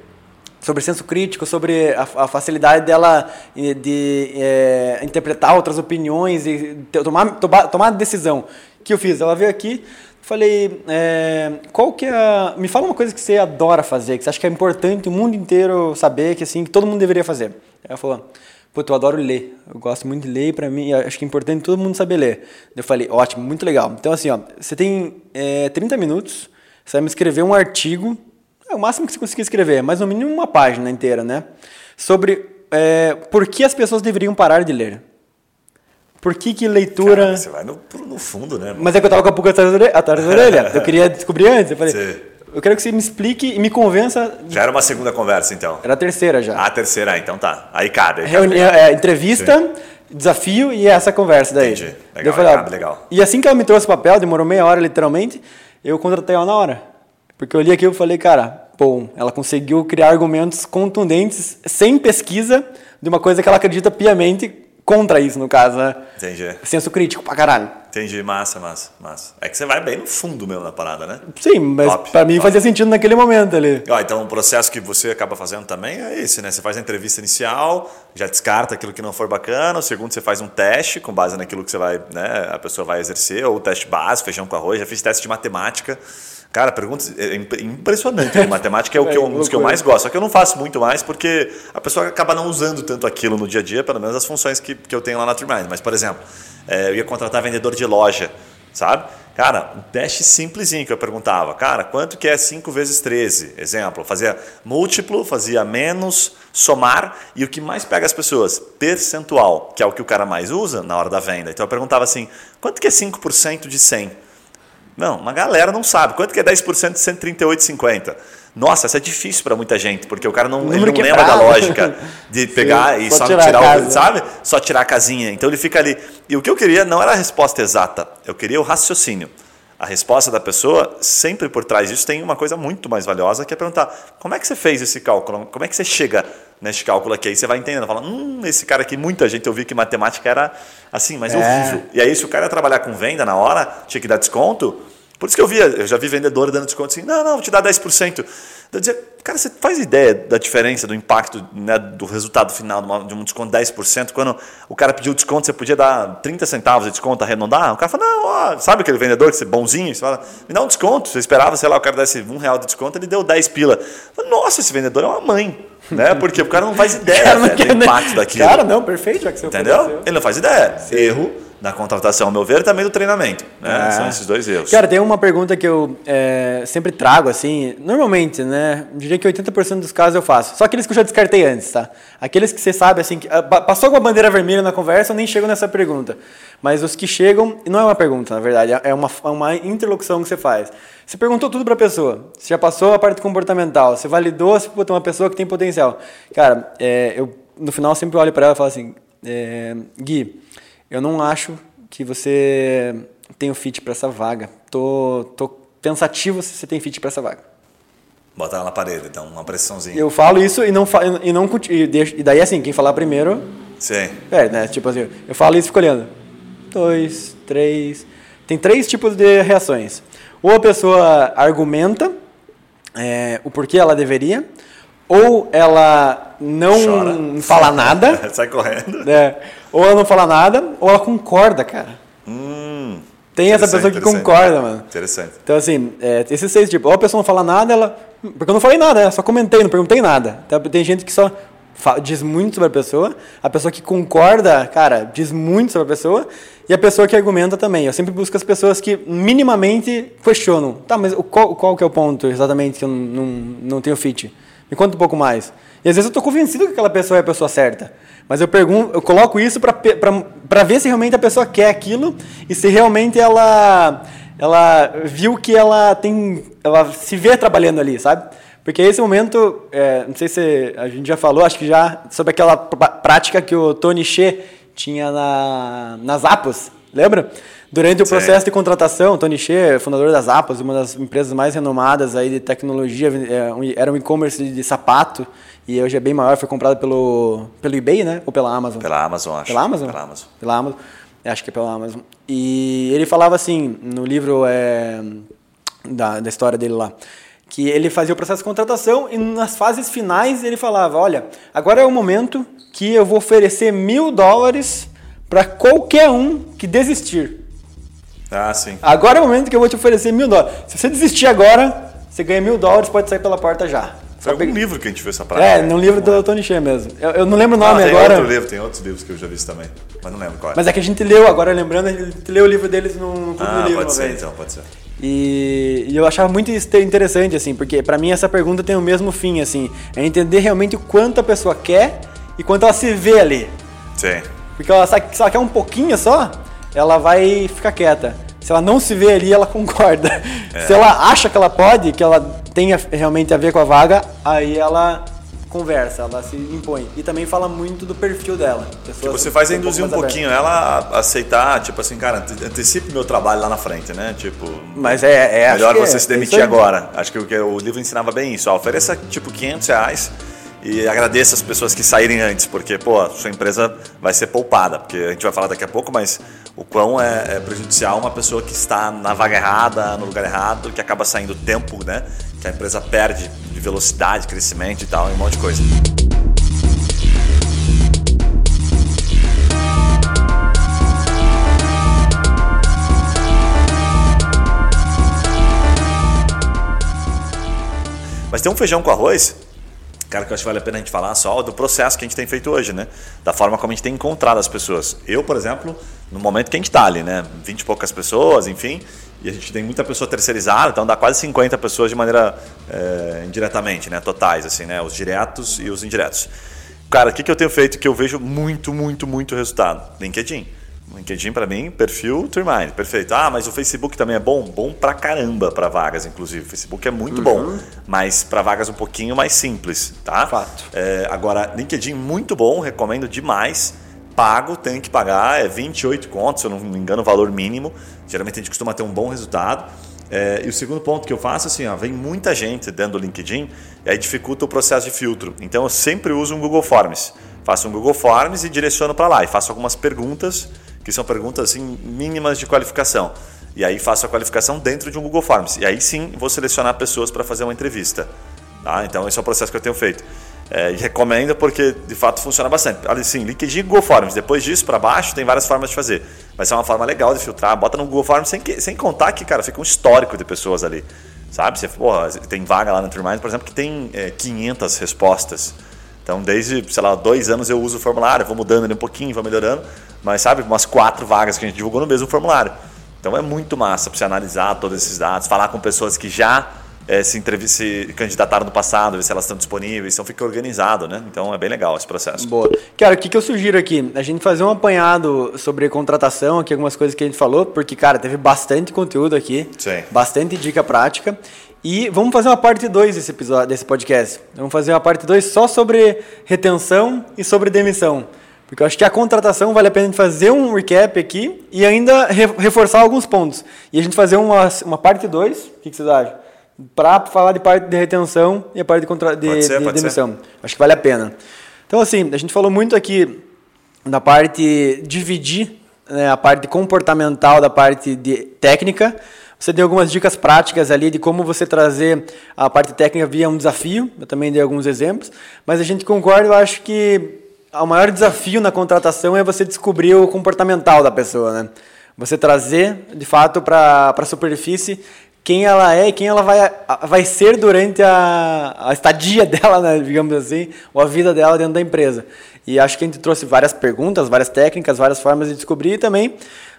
B: sobre senso crítico, sobre a, a facilidade dela eh, de eh, interpretar outras opiniões e tomar, tomar, decisão. O que eu fiz? Ela veio aqui, falei, eh, qual que é a... Me fala uma coisa que você adora fazer, que você acha que é importante o mundo inteiro saber, que assim, que todo mundo deveria fazer. Ela falou, Puta, eu adoro ler. Eu gosto muito de ler pra mim, acho que é importante todo mundo saber ler. Eu falei, ótimo, muito legal. Então, assim, ó, você tem eh, 30 minutos, você vai me escrever um artigo é o máximo que você conseguir escrever, mas no mínimo uma página inteira, né? Sobre é, por que as pessoas deveriam parar de ler. Por que, que leitura.
C: Cara, você vai no, no fundo, né?
B: Mas é que eu tava com a pulga atrás da orelha. Eu queria descobrir antes. Eu falei,
C: Sim.
B: eu quero que você me explique e me convença.
C: Já era uma segunda conversa, então.
B: Era a terceira já.
C: Ah, a terceira, então tá. Aí cabe. Aí cabe.
B: Reunião, é, entrevista, desafio e essa conversa daí.
C: Entendi. Legal,
B: eu falei,
C: legal, legal.
B: E assim que ela me trouxe o papel, demorou meia hora literalmente, eu contratei ela na hora. Porque eu li aquilo e falei, cara, bom, ela conseguiu criar argumentos contundentes, sem pesquisa, de uma coisa que ela acredita piamente contra isso, no caso, né?
C: Entendi.
B: Senso crítico pra caralho.
C: Entendi, massa, massa, massa. É que você vai bem no fundo mesmo na parada, né?
B: Sim, mas
C: Top,
B: pra mim
C: top.
B: fazia sentido naquele momento ali.
C: Ó, então o processo que você acaba fazendo também é esse, né? Você faz a entrevista inicial, já descarta aquilo que não for bacana. O segundo, você faz um teste com base naquilo que você vai, né? A pessoa vai exercer, ou teste básico, feijão com arroz. Já fiz teste de matemática. Cara, perguntas é imp- impressionante. né? Matemática é o que eu,
B: É,
C: um dos que eu mais gosto. Só que eu não faço muito mais porque a pessoa acaba não usando tanto aquilo no dia a dia, pelo menos as funções que, que eu tenho lá na Trimind. Mas, por exemplo, é, eu ia contratar vendedor de loja, sabe? Cara, um teste simplesinho que eu perguntava. Cara, quanto que é 5 vezes 13? Exemplo, fazia múltiplo, fazia menos, somar. E o que mais pega as pessoas? Percentual, que é o que o cara mais usa na hora da venda. Então eu perguntava assim, quanto que é 5% de 100? Não, uma galera não sabe. Quanto que é 10% de 138,50? Nossa, isso é difícil para muita gente, porque o cara não, não lembra
B: quebrado.
C: da lógica de pegar e
B: só tirar
C: tirar, o, sabe? Só tirar a casinha. Então ele fica ali. E o que eu queria não era a resposta exata, eu queria o raciocínio. A resposta da pessoa, sempre por trás disso, tem uma coisa muito mais valiosa, que é perguntar: como é que você fez esse cálculo? Como é que você chega neste cálculo aqui? Aí você vai entendendo, fala: hum, esse cara aqui, muita gente eu vi que matemática era assim, mas
B: É.
C: horrível. E aí, se o cara ia trabalhar com venda na hora, tinha que dar desconto. Por isso que eu via, eu já vi vendedor dando desconto assim, não, não, vou te dar 10%. Eu dizia, cara, você faz ideia da diferença, do impacto, né, do resultado final de, uma- de um desconto de 10%? Quando o cara pediu desconto, você podia dar 30 centavos de desconto, arredondar? O cara fala, não, ó, sabe aquele vendedor que você é bonzinho? Você fala, me dá um desconto. Você esperava, sei lá, o cara desse um real de desconto, ele deu 10 pila. Falei, Nossa, esse vendedor é uma mãe. Né? Porque o cara não faz ideia
B: Cara, não
C: né, do
B: nem-
C: impacto daquilo.
B: Cara, não, perfeito, já que você
C: Entendeu? Ele não faz ideia. Erro na contratação, ao meu ver, e também do treinamento. Né?
B: É.
C: São esses dois erros.
B: Cara, tem uma pergunta que eu é, sempre trago, assim, normalmente, né? Diria que 80% dos casos eu faço. Só aqueles que eu já descartei antes, tá? Aqueles que você sabe, assim, que, ah, pa- passou com a bandeira vermelha na conversa, eu nem chego nessa pergunta. Mas os que chegam, não é uma pergunta, na verdade, é uma, é uma interlocução que você faz. Você perguntou tudo pra pessoa. Você já passou a parte comportamental, você validou se tem uma pessoa que tem potencial. Cara, é, eu no final sempre olho pra ela e falo assim, é, Gui, eu não acho que você tem o fit pra essa vaga. Tô, tô pensativo se você tem fit pra essa vaga.
C: Botar ela na parede, então, uma pressãozinha.
B: Eu falo isso e não e não e, deixo- e daí assim, quem falar primeiro,
C: Sim.
B: é, né? Tipo assim, eu falo isso e fico olhando. Dois, três. Tem três tipos de reações. Ou a pessoa argumenta é, o porquê ela deveria, ou ela não
C: Chora.
B: fala nada,
C: Sai correndo.
B: né? Ou ela não fala nada, ou ela concorda, cara.
C: Hum,
B: Tem essa pessoa que concorda, mano.
C: interessante.
B: Então, assim, é, esses seis tipos. Ou a pessoa não fala nada, ela. Porque eu não falei nada, né? Só comentei, não perguntei nada. Então, tem gente que só fa- diz muito sobre a pessoa. A pessoa que concorda, cara, diz muito sobre a pessoa. E a pessoa que argumenta também. Eu sempre busco as pessoas que minimamente questionam. Tá, mas qual, qual que é o ponto exatamente que eu não, não, não tenho fit? Me conta um pouco mais. E às vezes eu tô convencido que aquela pessoa é a pessoa certa. Mas eu pergunto, eu coloco isso para ver se realmente a pessoa quer aquilo e se realmente ela ela viu que ela tem ela se vê trabalhando ali, sabe? Porque esse momento, é, não sei se a gente já falou, acho que já sobre aquela pr- prática que o Tony Xê tinha na nas Apos, lembra? Durante o
C: Sim.
B: processo de contratação, o Tony Xê, fundador das Apos, uma das empresas mais renomadas aí de tecnologia, é, era um e-commerce de, de sapato e hoje é bem maior, foi comprado pelo pelo eBay, né? Ou pela Amazon?
C: Pela Amazon, acho.
B: Pela Amazon?
C: Pela Amazon.
B: Pela Amazon. Acho que é pela Amazon. E ele falava assim, no livro é, da, da história dele lá, que ele fazia o processo de contratação e nas fases finais ele falava, olha, agora é o momento que eu vou oferecer mil dólares para qualquer um que desistir.
C: Ah, sim.
B: Agora é o momento que eu vou te oferecer mil dólares. Se você desistir agora, você ganha mil dólares, pode sair pela porta já.
C: Foi algum livro que a gente viu essa prática.
B: É, no livro do Tony Shea mesmo. Eu, eu não lembro o
C: Ah,
B: nome
C: tem
B: agora.
C: outro livro, tem outros livros que eu já vi também. Mas não lembro qual é.
B: Mas é que a gente leu, agora lembrando, a gente leu o livro deles no, no Clube
C: ah,
B: do Livro
C: pode ser
B: vez.
C: então, pode ser.
B: E, e eu achava muito interessante, assim, porque pra mim essa pergunta tem o mesmo fim, assim, é entender realmente o quanto a pessoa quer e quanto ela se vê ali.
C: Sim.
B: Porque ela, se ela quer um pouquinho só, ela vai ficar quieta. Se ela não se vê ali, ela concorda.
C: É.
B: Se ela acha que ela pode, que ela tenha realmente a ver com a vaga, aí ela conversa, ela se impõe. E também fala muito do perfil dela.
C: Que
B: Pessoas
C: você faz induzir um pouquinho ela a aceitar, tipo assim, cara, ante- antecipe meu trabalho lá na frente, né? Tipo,
B: Mas é, é
C: melhor você
B: é-
C: se
B: é
C: demitir agora. Acho que o, o livro ensinava bem isso. Ó, ofereça tipo 500 reais e agradeça as pessoas que saírem antes, porque, pô, a sua empresa vai ser poupada. Porque a gente vai falar daqui a pouco, mas o quão é, é prejudicial uma pessoa que está na vaga errada, no lugar errado, que acaba saindo tempo, né? Que a empresa perde de velocidade, crescimento e tal, e um monte de coisa. Mas tem um feijão com arroz, cara, que eu acho que vale a pena a gente falar só do processo que a gente tem feito hoje, né? Da forma como a gente tem encontrado as pessoas. Eu, por exemplo, no momento que a gente está ali, né? 20 e poucas pessoas, enfim, e a gente tem muita pessoa terceirizada, então dá quase 50 pessoas de maneira é, indiretamente, né? Totais, assim, né? Os diretos e os indiretos. Cara, o que, que eu tenho feito que eu vejo muito, muito, muito resultado? LinkedIn. LinkedIn para mim, perfil Turmine, perfeito. Ah, mas o Facebook também é bom? Bom pra caramba para vagas, inclusive. O Facebook é muito bom, mas para vagas um pouquinho mais simples, tá?
B: Fato.
C: É, agora, LinkedIn muito bom, recomendo demais. Pago, tem que pagar, é 28 contos, se eu não me engano, o valor mínimo. Geralmente a gente costuma ter um bom resultado. É, e o segundo ponto que eu faço assim, ó, vem muita gente dentro do LinkedIn e aí dificulta o processo de filtro. Então eu sempre uso um Google Forms. Faço um Google Forms e direciono para lá. E faço algumas perguntas, que são perguntas assim, mínimas de qualificação. E aí faço a qualificação dentro de um Google Forms. E aí sim vou selecionar pessoas para fazer uma entrevista. Tá? Então esse é o processo que eu tenho feito. É, e recomendo porque de fato funciona bastante. Olha assim, LinkedIn Google Forms. Depois disso para baixo tem várias formas de fazer. Mas é uma forma legal de filtrar. Bota no Google Forms sem, que- sem contar que, cara, fica um histórico de pessoas ali. Sabe? Você, porra, tem vaga lá no Turmind, por exemplo, que tem é, 500 respostas. Então, desde, sei lá, dois anos eu uso o formulário, vou mudando ele um pouquinho, vou melhorando. Mas, sabe, umas quatro vagas que a gente divulgou no mesmo formulário. Então, é muito massa para você analisar todos esses dados, falar com pessoas que já eh, se, se candidataram no passado, ver se elas estão disponíveis. Então, fica organizado, né? Então, é bem legal esse processo.
B: Boa. Cara, o que, que eu sugiro aqui? A gente fazer um apanhado sobre contratação, aqui algumas coisas que a gente falou, porque, cara, teve bastante conteúdo aqui.
C: Sim.
B: Bastante dica prática. E vamos fazer uma parte 2 desse episódio, desse podcast. Vamos fazer uma parte 2 só sobre retenção e sobre demissão. Porque eu acho que a contratação vale a pena a gente fazer um recap aqui e ainda re- reforçar alguns pontos. E a gente fazer uma, uma parte 2, o que, que vocês acham? Para falar de parte de retenção e a parte de, contra, de,
C: ser,
B: de
C: pode ser.
B: demissão. Acho que vale a pena. Então, assim, a gente falou muito aqui da parte dividir né, a parte comportamental da parte de técnica. Você deu algumas dicas práticas ali de como você trazer a parte técnica via um desafio. Eu também dei alguns exemplos. Mas a gente concorda, eu acho que o maior desafio na contratação é você descobrir o comportamental da pessoa, né? Você trazer, de fato, para a superfície quem ela é e quem ela vai, vai ser durante a, a estadia dela, né, digamos assim, ou a vida dela dentro da empresa. E acho que a gente trouxe várias perguntas, várias técnicas, várias formas de descobrir e também,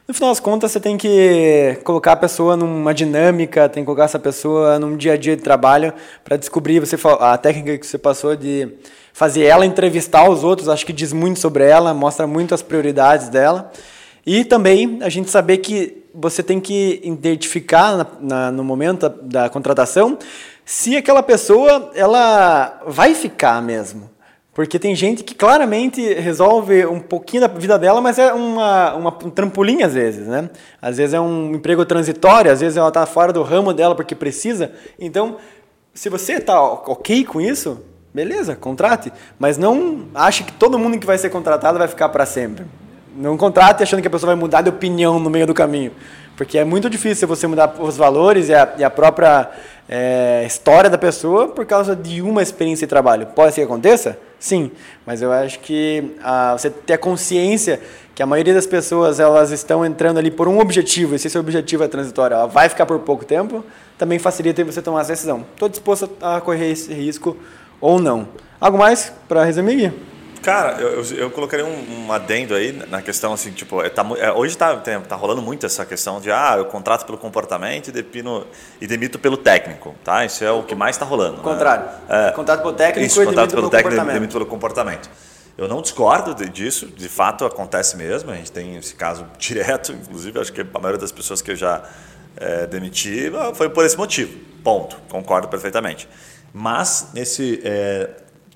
B: no final das contas, você tem que colocar a pessoa numa dinâmica, tem que colocar essa pessoa num dia a dia de trabalho para descobrir, você a técnica que você passou de fazer ela entrevistar os outros, acho que diz muito sobre ela, mostra muito as prioridades dela. E também a gente saber que você tem que identificar na- na- no momento da, da contratação se aquela pessoa ela vai ficar mesmo. Porque tem gente que claramente resolve um pouquinho da vida dela, mas é uma, uma, um trampolim às vezes, né? Às vezes é um emprego transitório, às vezes ela está fora do ramo dela porque precisa. Então, se você está ok com isso, beleza, contrate. Mas não ache que todo mundo que vai ser contratado vai ficar para sempre. Não contrate achando que a pessoa vai mudar de opinião no meio do caminho. Porque é muito difícil você mudar os valores e a, e a própria é, história da pessoa por causa de uma experiência de trabalho. Pode ser que aconteça? Sim. Mas eu acho que ah, você ter a consciência que a maioria das pessoas elas estão entrando ali por um objetivo, e se esse objetivo é transitório, ela vai ficar por pouco tempo, também facilita você tomar essa decisão. Estou disposto a correr esse risco ou não. Algo mais para resumir, Gui?
C: Cara, eu, eu, colocaria um, um adendo aí na questão assim, tipo, é, tá, é, hoje tá, tem- tá rolando muito essa questão de ah, eu contrato pelo comportamento e, depino, e demito pelo técnico, tá? Isso é o que mais está rolando. né?
B: Contrário.
C: É.
B: Contrato pelo técnico
C: Isso,
B: e
C: contrato
B: demito
C: pelo
B: pelo
C: técnico e
B: comportamento.
C: demito pelo comportamento. Eu não discordo disso, de fato acontece mesmo, a gente tem esse caso direto, inclusive acho que a maioria das pessoas que eu já eh, demiti ah, foi por esse motivo, ponto, concordo perfeitamente. Mas, nesse, eh,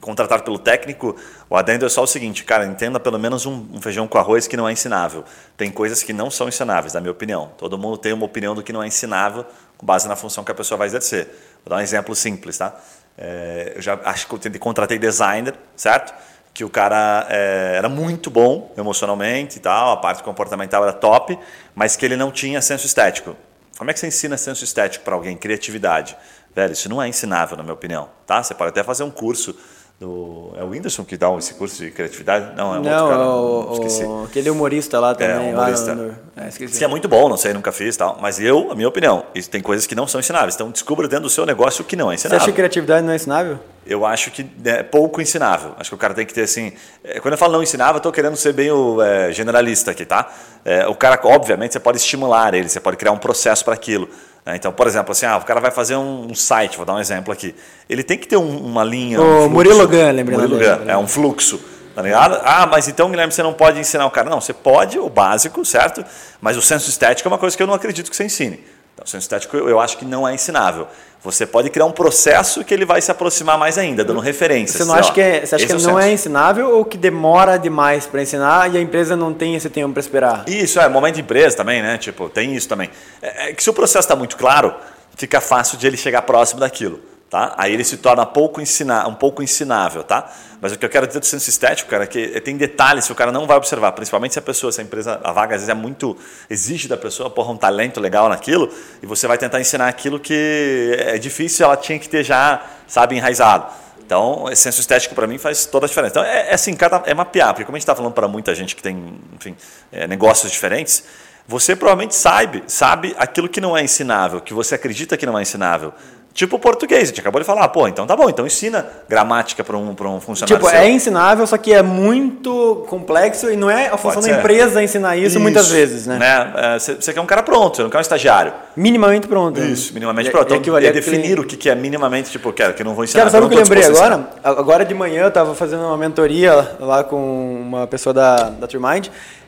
C: contratado pelo técnico, o adendo é só o seguinte, cara, entenda pelo menos um, um, feijão com arroz que não é ensinável. Tem coisas que não são ensináveis, na minha opinião. Todo mundo tem uma opinião do que não é ensinável com base na função que a pessoa vai exercer. Vou dar um exemplo simples, tá? É, eu já acho que eu contratei designer, certo? Que o cara é, era muito bom emocionalmente e tal, a parte comportamental era top, mas que ele não tinha senso estético. Como é que você ensina senso estético para alguém? Criatividade. Velho, isso não é ensinável, na minha opinião. Tá? Você pode até fazer um curso do, é o Whindersson que dá esse curso de criatividade? Não, é um
B: não,
C: outro cara.
B: O, esqueci. O, aquele humorista lá também.
C: É, humorista.
B: No,
C: é, é muito bom, não sei, nunca fiz tal. Mas eu, a minha opinião, isso tem coisas que não são ensináveis. Então descubra dentro do seu negócio o que não é ensinável.
B: Você acha que criatividade não é ensinável?
C: Eu acho que é pouco ensinável. Acho que o cara tem que ter assim. É, quando eu falo não ensinável, eu estou querendo ser bem o é, generalista aqui, tá? É, o cara, obviamente, você pode estimular ele, você pode criar um processo para aquilo. Né? Então, por exemplo, assim, ah, o cara vai fazer um site, vou dar um exemplo aqui. Ele tem que ter um, uma linha.
B: O um Murilo Gun, lembrei
C: Murilo Gun, é um fluxo. Tá ligado? Ah, mas então, Guilherme, você não pode ensinar o cara. Não, você pode, o básico, certo? Mas o senso estético é uma coisa que eu não acredito que você ensine. Então, senso estético eu acho que não é ensinável. Você pode criar um processo que ele vai se aproximar mais ainda, dando referências.
B: Você não acha que é, você acha que é não é ensinável ou que demora demais para ensinar e a empresa não tem esse tempo para esperar?
C: Isso, é, momento de empresa também, né? Tipo, tem isso também. É, é que se o processo está muito claro, fica fácil de ele chegar próximo daquilo. Tá? Aí ele se torna pouco ensina, um pouco ensinável, tá? Mas o que eu quero dizer do senso estético, cara, é que tem detalhes que o cara não vai observar, principalmente se a pessoa, se a empresa, a vaga às vezes é muito exige da pessoa, porra, um talento legal naquilo, e você vai tentar ensinar aquilo que é difícil, ela tinha que ter já, sabe, enraizado. Então, esse senso estético para mim faz toda a diferença. Então, é, é assim, cada, é mapear, porque como a gente está falando para muita gente que tem, enfim, é, negócios diferentes, você provavelmente sabe, sabe aquilo que não é ensinável, que você acredita que não é ensinável. Tipo português, a gente acabou de falar, pô, então tá bom, então ensina gramática para um, um funcionário.
B: Tipo,
C: seu.
B: é ensinável, só que é muito complexo e não é a função da empresa ensinar isso, isso, muitas vezes, né?
C: né? Você quer um cara pronto, você não quer um estagiário.
B: Minimamente pronto.
C: Isso, minimamente pronto. E, então, é definir o que é minimamente, tipo, quero que eu não vou ensinar.
B: Quero, sabe o que eu lembrei agora? Agora de manhã eu estava fazendo uma mentoria lá com uma pessoa da, da Trimind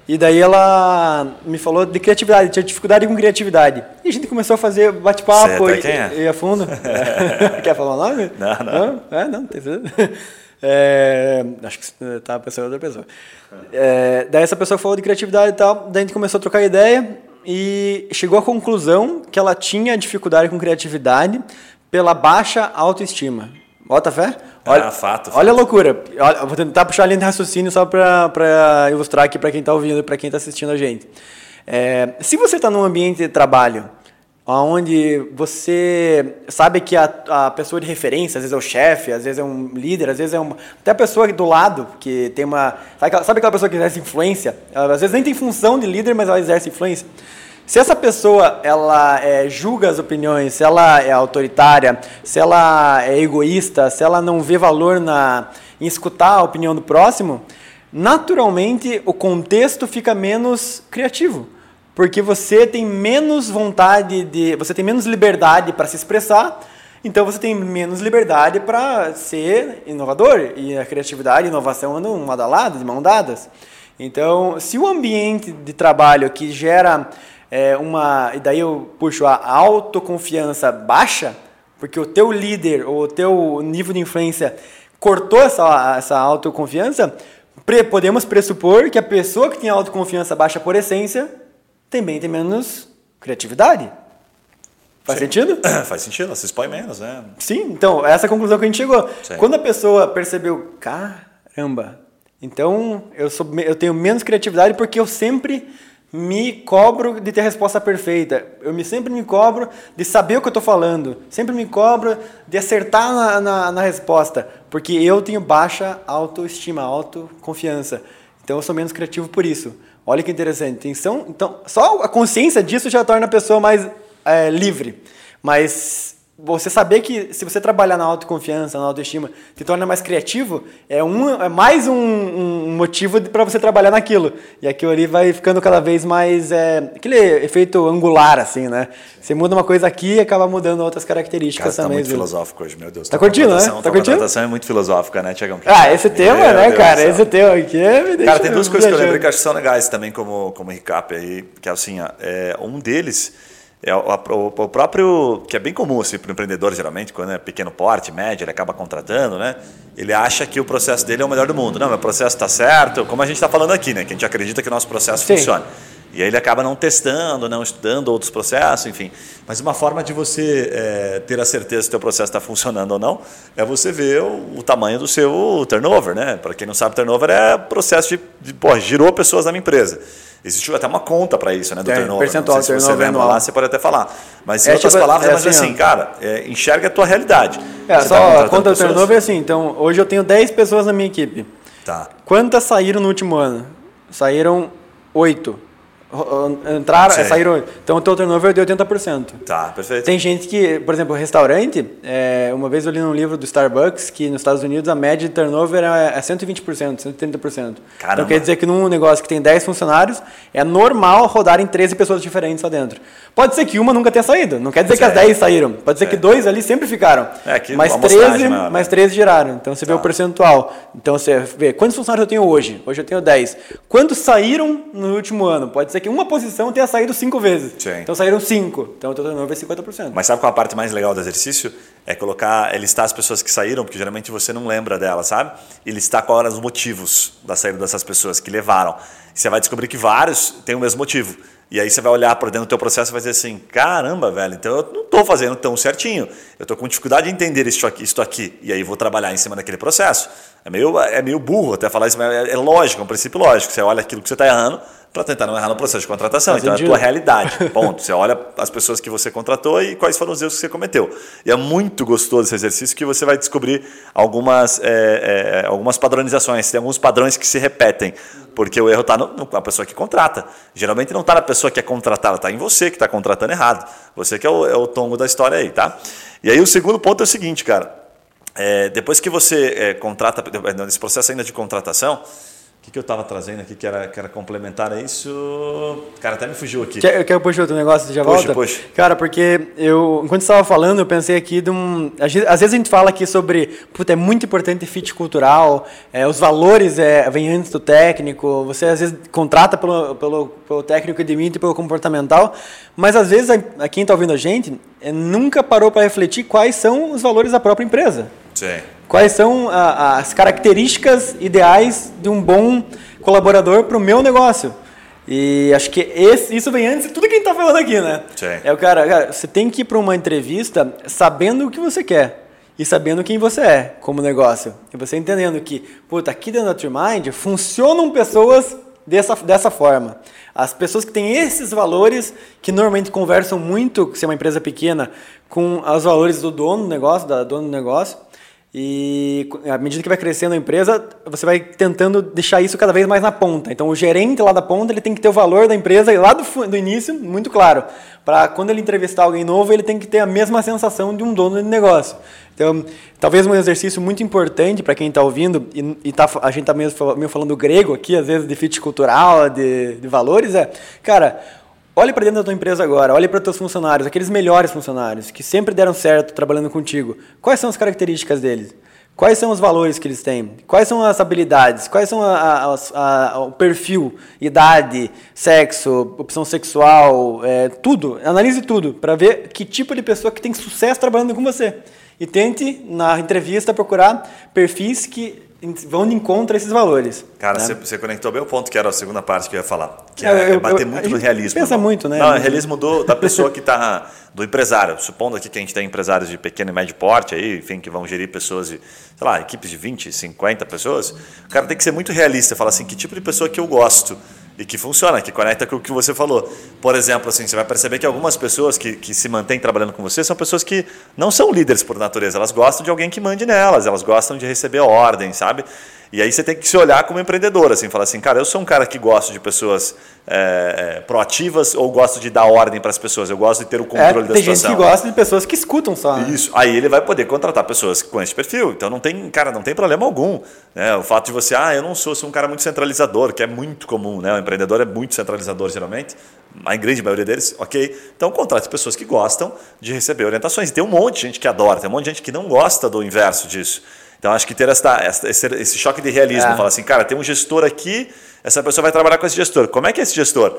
B: e daí ela me falou de criatividade, tinha dificuldade com criatividade. E a gente começou a fazer bate-papo e,
C: é?
B: e a fundo. Quer falar o nome?
C: Não, não.
B: não? É, não, tem certeza. É, acho que estava pensando em outra pessoa. É, daí essa pessoa falou de criatividade e tal, daí a gente começou a trocar ideia e chegou à conclusão que ela tinha dificuldade com criatividade pela baixa autoestima. Bota fé?
C: Olha, ah, fato,
B: olha a loucura. Olha, vou tentar puxar a linha de raciocínio só para ilustrar aqui para quem está ouvindo e para quem está assistindo a gente. É, se você está num ambiente de trabalho onde você sabe que a, a, pessoa de referência, às vezes é o chefe, às vezes é um líder, às vezes é uma, até a pessoa do lado, que tem uma... Sabe aquela, sabe aquela pessoa que exerce influência? Às vezes nem tem função de líder, mas ela exerce influência. Se essa pessoa ela é, julga as opiniões, se ela é autoritária, se ela é egoísta, se ela não vê valor na, em escutar a opinião do próximo, naturalmente o contexto fica menos criativo. Porque você tem menos vontade de. Você tem menos liberdade para se expressar, então você tem menos liberdade para ser inovador. E a criatividade e inovação andam uma da lado, de mão dadas. Então, se o ambiente de trabalho que gera é, uma. E daí eu puxo a autoconfiança baixa, porque o teu líder ou o teu nível de influência cortou essa, essa autoconfiança, pre, podemos pressupor que a pessoa que tem autoconfiança baixa por essência também tem menos criatividade. Faz Sim. sentido?
C: Faz sentido, ela se expõe menos, né?
B: Sim, então, essa é a conclusão que a gente chegou. Sim. Quando a pessoa percebeu, caramba, então eu, sou, eu tenho menos criatividade porque eu sempre me cobro de ter a resposta perfeita. Eu me, sempre me cobro de saber o que eu estou falando. Sempre me cobro de acertar na, na, na, resposta. Porque eu tenho baixa autoestima, autoconfiança. Então eu sou menos criativo por isso. Olha que interessante. Então, então só a consciência disso já torna a pessoa mais é, livre. Mas você saber que se você trabalhar na autoconfiança, na autoestima, te torna mais criativo, é, um, é mais um, um motivo para você trabalhar naquilo. E aquilo ali vai ficando cada vez mais. É, aquele efeito angular, assim, né? Você muda uma coisa aqui e acaba mudando outras características
C: cara,
B: também.
C: Tá muito filosófico hoje, meu Deus.
B: Tá curtindo, né? Tá curtindo? A
C: apresentação é muito filosófica, né, Tiagão?
B: Ah, esse tema, meu né, Deus cara? Esse tema aqui me
C: Cara, tem duas coisas que eu lembrei que acho que são legais também como, como recap aí, que é assim, é, um deles É o, o, o próprio, que é bem comum assim, para o empreendedor, geralmente, quando é pequeno porte, médio, ele acaba contratando, né? Ele acha que o processo dele é o melhor do mundo. Não, meu processo está certo, como a gente está falando aqui, né? Que a gente acredita que o nosso processo
B: Sim.
C: funciona. E aí ele acaba não testando, não estudando outros processos, enfim. Mas uma forma de você é, ter a certeza se o teu processo está funcionando ou não é você ver o, o tamanho do seu turnover, né? Para quem não sabe, turnover é processo de, de pô, girou pessoas na minha empresa. Existe até uma conta para isso, né, do
B: Tem,
C: turnover.
B: percentual
C: se você
B: turnover
C: lembra
B: anual.
C: lá, você pode até falar. Mas em
B: É
C: outras
B: tipo-
C: palavras,
B: é
C: é mais
B: assim,
C: assim, cara, é, enxerga a tua realidade.
B: É,
C: Você
B: só
C: tá
B: a
C: contratando
B: conta do turnover é assim. Então, hoje eu tenho 10 pessoas na minha equipe.
C: Tá.
B: Quantas saíram no último ano? Saíram 8. Entraram,
C: Sei.
B: saíram 8. Então, o teu turnover é de 80%.
C: Tá, perfeito.
B: Tem gente que, por exemplo, restaurante, é, uma vez eu li num livro do Starbucks que nos Estados Unidos a média de turnover é, é 120%, 130%.
C: Caramba.
B: Então quer dizer que num negócio que tem 10 funcionários, é normal rodarem 13 pessoas diferentes lá dentro. Pode ser que uma nunca tenha saído, não quer dizer que as
C: Certo.
B: 10 saíram. Pode ser que dois ali sempre ficaram.
C: É, que
B: mas
C: uma amostragem
B: 13,
C: maior, né?
B: mas 13 giraram. Então você vê
C: Tá.
B: o percentual. Então você vê quantos funcionários eu tenho hoje? Hoje eu tenho 10. Quantos saíram no último ano? Pode ser que uma posição tenha saído 5 vezes.
C: Sim.
B: Então saíram 5. Então o teu turnover é 50%.
C: Mas sabe qual a parte mais legal do exercício? É colocar, é listar as pessoas que saíram, porque geralmente você não lembra delas, sabe? E listar quais eram os motivos da saída dessas pessoas que levaram. E você vai descobrir que vários têm o mesmo motivo. E aí você vai olhar para dentro do teu processo e vai dizer assim, caramba, velho, então eu não estou fazendo tão certinho. Eu estou com dificuldade de entender isso aqui, isto aqui. E aí vou trabalhar em cima daquele processo. É meio, é meio burro até falar isso, mas é, é lógico, é um princípio lógico. Você olha aquilo que você está errando para tentar não errar no processo de contratação. Então é a tua realidade. Ponto. Você olha as pessoas que você contratou e quais foram os erros que você cometeu. E é muito gostoso esse exercício que você vai descobrir algumas, é, é, algumas padronizações, tem alguns padrões que se repetem. Porque o erro está na pessoa que contrata. Geralmente não está na pessoa que é contratada, está em você que está contratando errado. Você que é o, é o tombo da história aí, tá? E aí o segundo ponto é o seguinte, cara. É, depois que você é, contrata, nesse processo ainda de contratação, que, que eu estava trazendo aqui que era, que era complementar a isso? Cara, até me fugiu aqui.
B: Quer, quer puxar outro negócio e já
C: Puxa,
B: volta?
C: puxa.
B: Cara, porque eu, enquanto estava falando, eu pensei aqui de um. Às vezes a gente fala aqui sobre. Puta, é muito importante fit cultural, é, os valores é, vêm antes do técnico, você às vezes contrata pelo, pelo, pelo técnico e demite pelo comportamental, mas às vezes a, a quem está ouvindo a gente é, nunca parou para refletir quais são os valores da própria empresa.
C: Sim.
B: Quais são a- as características ideais de um bom colaborador para o meu negócio? E acho que esse- isso vem antes de tudo que a gente está falando aqui, né?
C: Sim.
B: É o cara, cara, você tem que ir para uma entrevista sabendo o que você quer e sabendo quem você é como negócio. E você entendendo que, puta, aqui dentro da Trimind funcionam pessoas dessa, dessa forma. As pessoas que têm esses valores, que normalmente conversam muito, se é uma empresa pequena, com os valores do dono do negócio, da dona do negócio. E à medida que vai crescendo a empresa, você vai tentando deixar isso cada vez mais na ponta. Então, o gerente lá da ponta ele tem que ter o valor da empresa lá do, do início muito claro. Para quando ele entrevistar alguém novo, ele tem que ter a mesma sensação de um dono de negócio. Então, talvez um exercício muito importante para quem está ouvindo, e, e tá, a gente está fal- meio falando grego aqui, às vezes de fit cultural, de, de valores, é, cara, Olhe para dentro da tua empresa agora, olhe para teus funcionários, aqueles melhores funcionários que sempre deram certo trabalhando contigo. Quais são as características deles? Quais são os valores que eles têm? Quais são as habilidades? Quais são a- a- a- o perfil, idade, sexo, opção sexual, é, tudo. Analise tudo para ver que tipo de pessoa que tem sucesso trabalhando com você. E tente, na entrevista, procurar perfis que vão de encontro a esses valores.
C: Cara,
B: né?
C: você, você conectou bem o ponto que era a segunda parte que eu ia falar. Que
B: É,
C: é,
B: eu-
C: é bater
B: eu-
C: muito no realismo.
B: pensa
C: irmão.
B: muito, né?
C: Não, é realismo do, da pessoa que está. do empresário. Supondo aqui que a gente tem empresários de pequeno e médio porte aí, enfim, que vão gerir pessoas de, sei lá, equipes de 20, 50 pessoas. O cara tem que ser muito realista, falar assim, que tipo de pessoa que eu gosto e que funciona, que conecta com o que você falou. Por exemplo, assim, você vai perceber que algumas pessoas que, que se mantêm trabalhando com você são pessoas que não são líderes por natureza, elas gostam de alguém que mande nelas, elas gostam de receber ordem, sabe? E aí você tem que se olhar como empreendedor, assim, falar assim, cara, eu sou um cara que gosto de pessoas é, é, proativas ou gosto de dar ordem para as pessoas, eu gosto de ter o
B: É,
C: controle da
B: tem gente
C: situação.
B: que gosta de pessoas que escutam só. né?
C: Isso. Aí ele vai poder contratar pessoas com esse perfil. Então não tem, cara, não tem problema algum. Né? O fato de você, ah, eu não sou, sou um cara muito centralizador, que é muito comum, né? Empreendedor é muito centralizador geralmente. A grande maioria deles, ok. Então contrate pessoas que gostam de receber orientações. E tem um monte de gente que adora, tem um monte de gente que não gosta do inverso disso. Então acho que ter esta, esta- esse, esse choque de realismo,
B: É.
C: falar assim, cara, tem um gestor aqui, essa pessoa vai trabalhar com esse gestor. Como é que é esse gestor?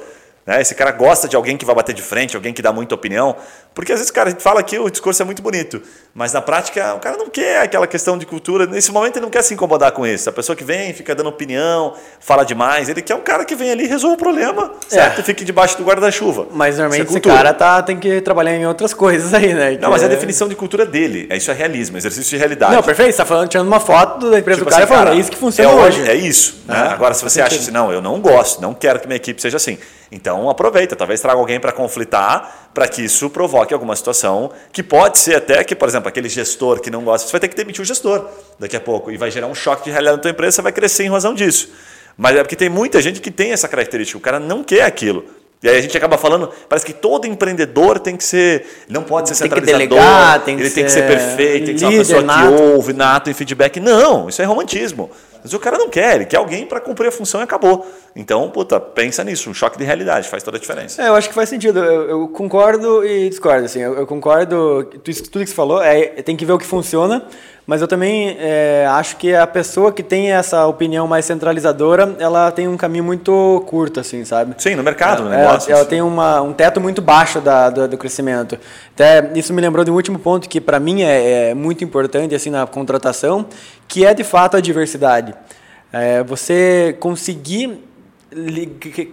C: Né? Esse cara gosta de alguém que vai bater de frente, alguém que dá muita opinião. Porque às vezes, cara, a gente fala que o discurso é muito bonito, mas na prática o cara não quer aquela questão de cultura. Nesse momento ele não quer se incomodar com isso. A pessoa que vem, fica dando opinião, fala demais, ele quer um cara que vem ali e resolva o problema, certo?
B: É.
C: Fique debaixo do guarda-chuva.
B: Mas
C: é
B: normalmente esse
C: cultura.
B: cara tá, tem que trabalhar em outras coisas aí, né?
C: Não, mas é a
B: Que
C: definição de cultura dele. É isso é realismo, exercício de realidade.
B: Não, perfeito. Você tá falando, tirando uma foto da empresa
C: Tipo
B: do cara
C: assim,
B: e falando,
C: cara,
B: é isso que funciona
C: é
B: hoje.
C: É isso. né?
B: Ah,
C: Agora, se você acha assim, não, eu não gosto, não quero que minha equipe seja assim. Então, aproveita. Talvez traga alguém para conflitar, para que isso provoque alguma situação que pode ser até que, por exemplo, aquele gestor que não gosta, você vai ter que demitir o gestor daqui a pouco e vai gerar um choque de realidade na tua empresa, você vai crescer em razão disso. Mas é porque tem muita gente que tem essa característica, o cara não quer aquilo. E aí a gente acaba falando, parece que todo empreendedor tem que ser, não pode ser
B: Tem que
C: centralizador,
B: delegar, tem que
C: ele tem que ser perfeito, tem que ser uma pessoa que
B: nato.
C: ouve, nato em feedback. Não, isso é romantismo. Mas o cara não quer, ele quer alguém para cumprir a função e acabou. Então, puta, pensa nisso, um choque de realidade faz toda a diferença.
B: É, eu acho que faz sentido. Eu, eu concordo e discordo. Assim, eu, eu concordo. tu- Tudo que você falou é tem que ver o que funciona. Mas eu também é, acho que a pessoa que tem essa opinião mais centralizadora, ela tem um caminho muito curto, assim, sabe?
C: Sim, no mercado, no
B: Ela,
C: negócio.
B: ela tem uma, um teto muito baixo da, do, do crescimento. Até isso me lembrou de um último ponto que para mim é, é muito importante assim na contratação, que é de fato a diversidade. É, você conseguir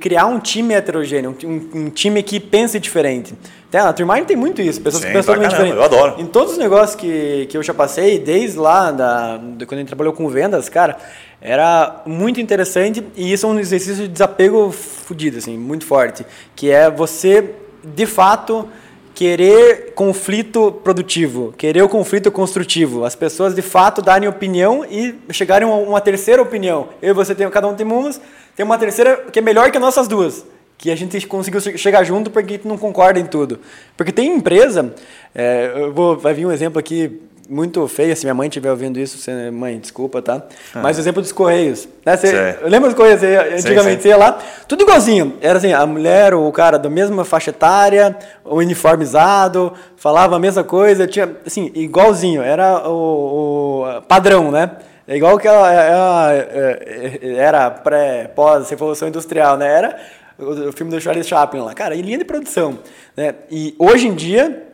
B: criar um time heterogêneo, um, um time que pense diferente. Até a Trimind tem muito isso, pessoas
C: Sim,
B: que pensam totalmente diferente.
C: eu adoro.
B: Em todos os negócios que, que eu já passei, desde lá, da, de quando a gente trabalhou com vendas, cara, era muito interessante e isso é um exercício de desapego fudido, assim, muito forte. Que é você, de fato, querer conflito produtivo, querer o conflito construtivo. As pessoas, de fato, darem opinião e chegarem a uma, uma terceira opinião. Eu e você, tem, cada um tem umas, tem uma terceira que é melhor que as nossas duas que a gente conseguiu che- chegar junto porque a gente não concorda em tudo. Porque tem empresa, é, vou, vai vir um exemplo aqui muito feio, se minha mãe estiver ouvindo isso, você, mãe, desculpa, tá? Mas o exemplo dos Correios. Né? Você, lembra dos Correios? Você, antigamente
C: sim.
B: você ia lá, tudo igualzinho. Era assim, a mulher ou o cara da mesma faixa etária, uniformizado, falava a mesma coisa, tinha, assim, igualzinho. Era o, o padrão, né? É igual que ela, ela, é, é, era pré, pós, revolução industrial, né? Era o, o filme do Charlie Chaplin lá. Cara, em linha de produção. Né? E hoje em dia,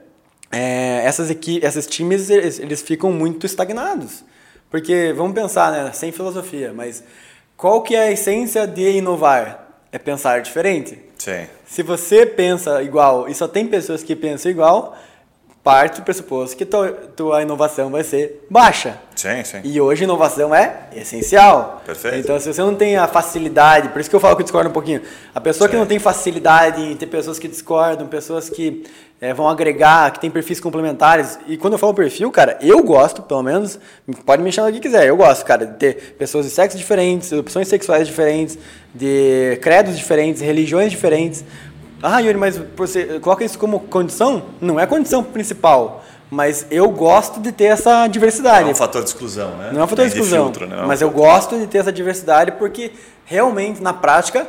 B: é, essas equi esses times, eles, eles ficam muito estagnados. Porque, vamos pensar, né? Sem filosofia, mas qual que é a essência de inovar? É pensar diferente.
C: Sim.
B: Se você pensa igual e só tem pessoas que pensam igual, parte do pressuposto que tua, tua inovação vai ser baixa.
C: Sim, sim.
B: E hoje inovação é essencial.
C: Perfeito.
B: Então, se você não tem a facilidade, por isso que eu falo que eu discordo um pouquinho. A pessoa que
C: Sim.
B: não tem facilidade em ter pessoas que discordam, pessoas que eh, vão agregar, que tem perfis complementares. E quando eu falo perfil, cara, eu gosto, pelo menos, pode me chamar do que quiser. Eu gosto, cara, de ter pessoas de sexos diferentes, opções sexuais diferentes, de credos diferentes, religiões diferentes. Ah, Yuri, mas você coloca isso como condição? Não é a condição principal. Mas eu gosto de ter essa diversidade.
C: É um fator de exclusão, né?
B: Não é um fator de exclusão.
C: filtro, né? Não
B: Mas eu gosto de ter essa diversidade porque realmente, na prática,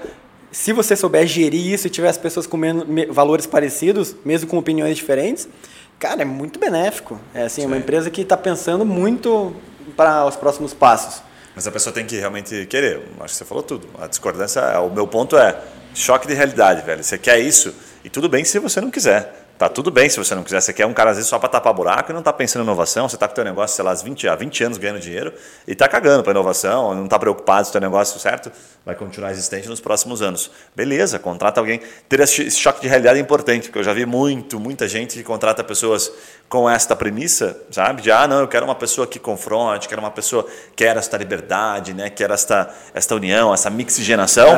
B: se você souber gerir isso e tiver as pessoas com men- me- valores parecidos, mesmo com opiniões diferentes, cara, é muito benéfico. É assim, é uma empresa que está pensando muito para os próximos passos.
C: Mas a pessoa tem que realmente querer. Acho que você falou tudo. A discordância, é- o meu ponto é choque de realidade, velho. Você quer isso e tudo bem se você não quiser. Tá tudo bem se você não quiser. Você quer um cara às vezes só para tapar buraco e não tá pensando em inovação. Você tá com o teu negócio, sei lá, há 20, há 20 anos ganhando dinheiro e tá cagando para inovação, não tá preocupado se o teu negócio, certo? Vai continuar existente nos próximos anos. Beleza, contrata alguém. Ter esse choque de realidade é importante, porque eu já vi muito, muita gente que contrata pessoas com esta premissa, sabe? De, ah, não, eu quero uma pessoa que confronte, quero uma pessoa que quer esta liberdade, né? quer esta, esta união, essa mixigenação.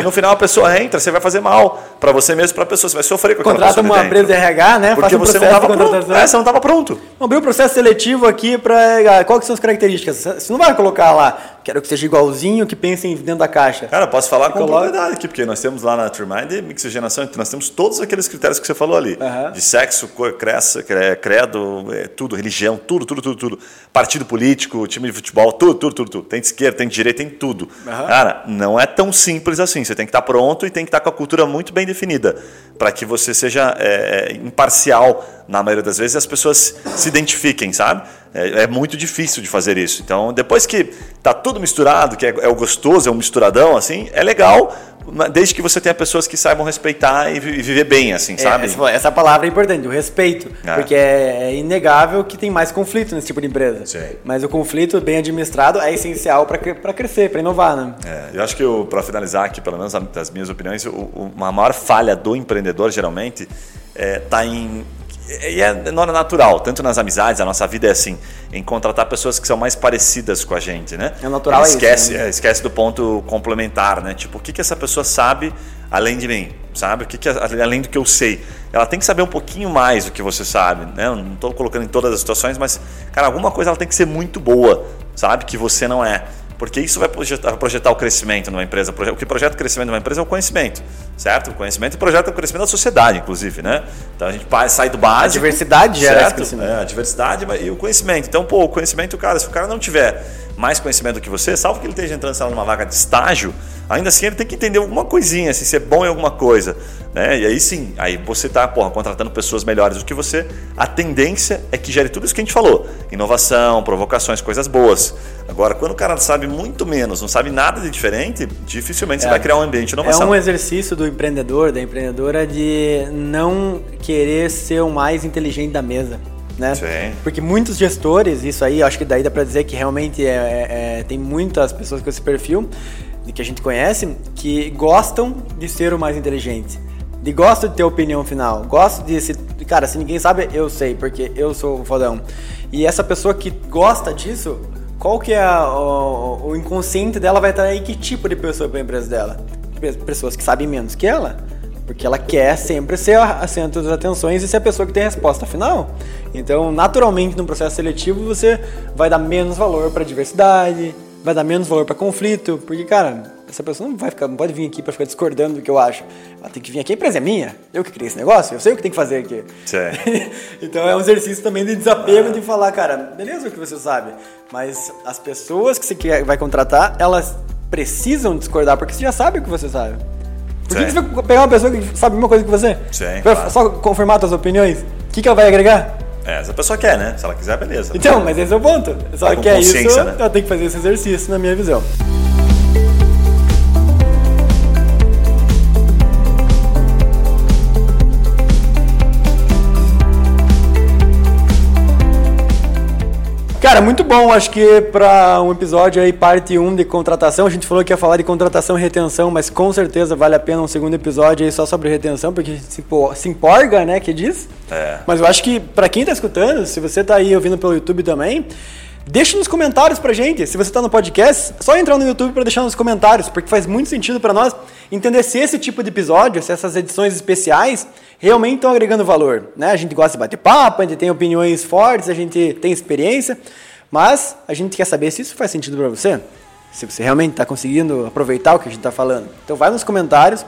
C: e no final a pessoa entra, você vai fazer mal para você mesmo, para a pessoa, você vai sofrer com aquela
B: Contrata
C: pessoa
B: uma empresa de RH, né?
C: Porque
B: um
C: você não estava pronto. É, você não estava pronto.
B: Abrir o processo seletivo aqui para. Qual que são as características? Você não vai colocar lá, quero que seja igualzinho, que pensem dentro da caixa.
C: Cara, posso falar com
B: Coloca.
C: propriedade aqui, porque nós temos lá na Trimind mixigenação, nós temos todos aqueles critérios que você falou ali.
B: Aham.
C: De sexo, cor, cresça, cre- credo, é, tudo, religião, tudo, tudo, tudo, tudo. Partido político, time de futebol, tudo, tudo, tudo, tudo. Tem de esquerda, tem de direita, tem tudo.
B: Aham.
C: Cara, não é tão simples assim. Você tem que estar pronto e tem que estar com a cultura muito bem definida para que você seja é, imparcial na maioria das vezes as pessoas se identifiquem, sabe? É, é muito difícil de fazer isso. Então, depois que tá tudo misturado, que é, é o gostoso, é um misturadão, assim, é legal, desde que você tenha pessoas que saibam respeitar e viver bem, assim, sabe?
B: Essa, essa, palavra é importante, o respeito. É. Porque é, é, inegável que tem mais conflito nesse tipo de empresa. Sim. Mas o conflito bem administrado é essencial para crescer, para inovar, né?
C: É, eu acho que, para finalizar aqui, pelo menos das minhas opiniões, o, uma maior falha do empreendedor, geralmente, está em e é natural, tanto nas amizades, a nossa vida é assim, em contratar pessoas que são mais parecidas com a gente, né?
B: É natural
C: esquece,
B: isso, né?
C: É, esquece do ponto complementar, né? Tipo, o que, que essa pessoa sabe além de mim, sabe? O que, que além do que eu sei? Ela tem que saber um pouquinho mais do que você sabe, né? Eu não estou colocando em todas as situações, mas, cara, alguma coisa ela tem que ser muito boa, sabe? Que você não é porque isso vai projetar, projetar, o crescimento numa empresa. O que projeta o crescimento numa empresa é o conhecimento, certo? O conhecimento projeta o crescimento da sociedade, inclusive, né? Então a gente sai do básico.
B: A diversidade gera
C: certo? crescimento. É, a diversidade e o conhecimento. Então, pô, o conhecimento, cara, se o cara não tiver mais conhecimento do que você, salvo que ele esteja entrando lá, numa vaga de estágio, ainda assim ele tem que entender alguma coisinha, assim, ser bom em alguma coisa. Né? E aí sim, aí você está contratando pessoas melhores do que você. A tendência é que gere tudo isso que a gente falou: inovação, provocações, coisas boas. Agora, quando o cara sabe muito menos, não sabe nada de diferente, dificilmente é, você vai criar um ambiente de inovação.
B: É um exercício do empreendedor, da empreendedora, de não querer ser o mais inteligente da mesa né? Sim. Porque muitos gestores, isso aí, acho que daí dá para dizer que realmente é, é, é, tem muitas pessoas com esse perfil que a gente conhece que gostam de ser o mais inteligente. De gosto de ter opinião final, gosto de se, cara, se ninguém sabe, eu sei, porque eu sou o fodão. E essa pessoa que gosta disso, qual que é a, o, o, inconsciente dela vai estar aí que tipo de pessoa para a empresa dela? Pessoas que sabem menos que ela porque ela quer sempre ser a centro das atenções e ser a pessoa que tem a resposta final. Então, naturalmente, no processo seletivo, você vai dar menos valor para diversidade, vai dar menos valor para conflito, porque, cara, essa pessoa não vai ficar, não pode vir aqui para ficar discordando do que eu acho. Ela tem que vir aqui, a empresa é minha, eu que criei esse negócio, eu sei o que tem que fazer aqui. então é um exercício também de desapego ah. de falar, cara, beleza o que você sabe, mas as pessoas que você vai contratar, elas precisam discordar porque você já sabe o que você sabe. Por que, você vai pegar uma pessoa que sabe a mesma coisa que você?
C: Sim,
B: claro. Só confirmar suas opiniões? O que, que ela vai agregar?
C: É, essa pessoa quer, né? Se ela quiser, beleza.
B: Então, mas esse é o ponto. Se ela quer isso, né? ela tem que fazer esse exercício, na minha visão. Cara, muito bom. Acho que para um episódio aí, parte 1 de contratação, a gente falou que ia falar de contratação e retenção, mas com certeza vale a pena um segundo episódio aí só sobre retenção, porque a gente se empolga, né, que diz. É. Mas eu acho que para quem tá escutando, se você tá aí ouvindo pelo YouTube também, Deixa nos comentários pra gente. Se você está no podcast, só entrar no YouTube para deixar nos comentários, porque faz muito sentido para nós entender se esse tipo de episódio, se essas edições especiais realmente estão agregando valor. Né? A gente gosta de bater papo, a gente tem opiniões fortes, a gente tem experiência, mas a gente quer saber se isso faz sentido para você. Se você realmente está conseguindo aproveitar o que a gente está falando. Então vai nos comentários.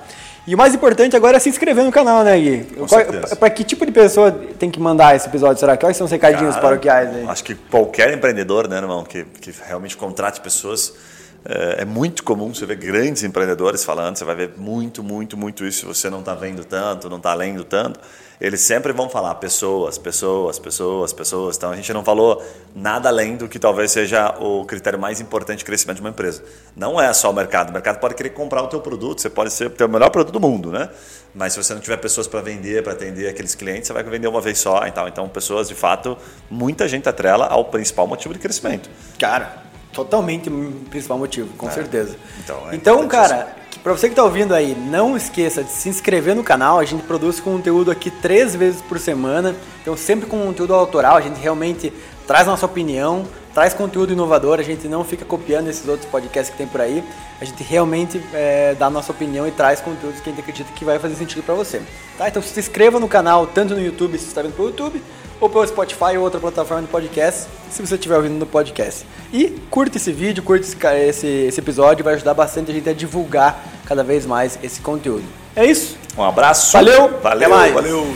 B: E o mais importante agora é se inscrever no canal, né, Gui? Para que tipo de pessoa tem que mandar esse episódio? Será? Quais são os recadinhos Cara, paroquiais aí?
C: Acho que qualquer empreendedor, né, irmão, que, que realmente contrate pessoas. É, é muito comum você ver grandes empreendedores falando, você vai ver muito, muito, muito isso você não está vendo tanto, não está lendo tanto eles sempre vão falar pessoas, pessoas, pessoas, pessoas. Então a gente não falou nada além do que talvez seja o critério mais importante de crescimento de uma empresa. Não é só o mercado. O mercado pode querer comprar o teu produto, você pode ser ter o melhor produto do mundo, né? Mas se você não tiver pessoas para vender, para atender aqueles clientes, você vai vender uma vez só. Então, então pessoas, de fato, muita gente atrela ao principal motivo de crescimento.
B: Cara, totalmente o principal motivo, com é. certeza. Então, é então cara, para você que está ouvindo aí, não esqueça de se inscrever no canal. A gente produz conteúdo aqui três vezes por semana. Então, sempre com conteúdo autoral, a gente realmente traz nossa opinião, traz conteúdo inovador. A gente não fica copiando esses outros podcasts que tem por aí. A gente realmente é, dá nossa opinião e traz conteúdos que a gente acredita que vai fazer sentido para você. Tá? Então, se inscreva no canal, tanto no YouTube, se você está vendo pelo YouTube, ou pelo Spotify ou outra plataforma de podcast, se você estiver ouvindo no podcast. E curta esse vídeo, curta esse, esse, episódio, vai ajudar bastante a gente a divulgar cada vez mais esse conteúdo. É isso.
C: Um abraço.
B: Valeu.
C: Valeu. Até mais. Valeu.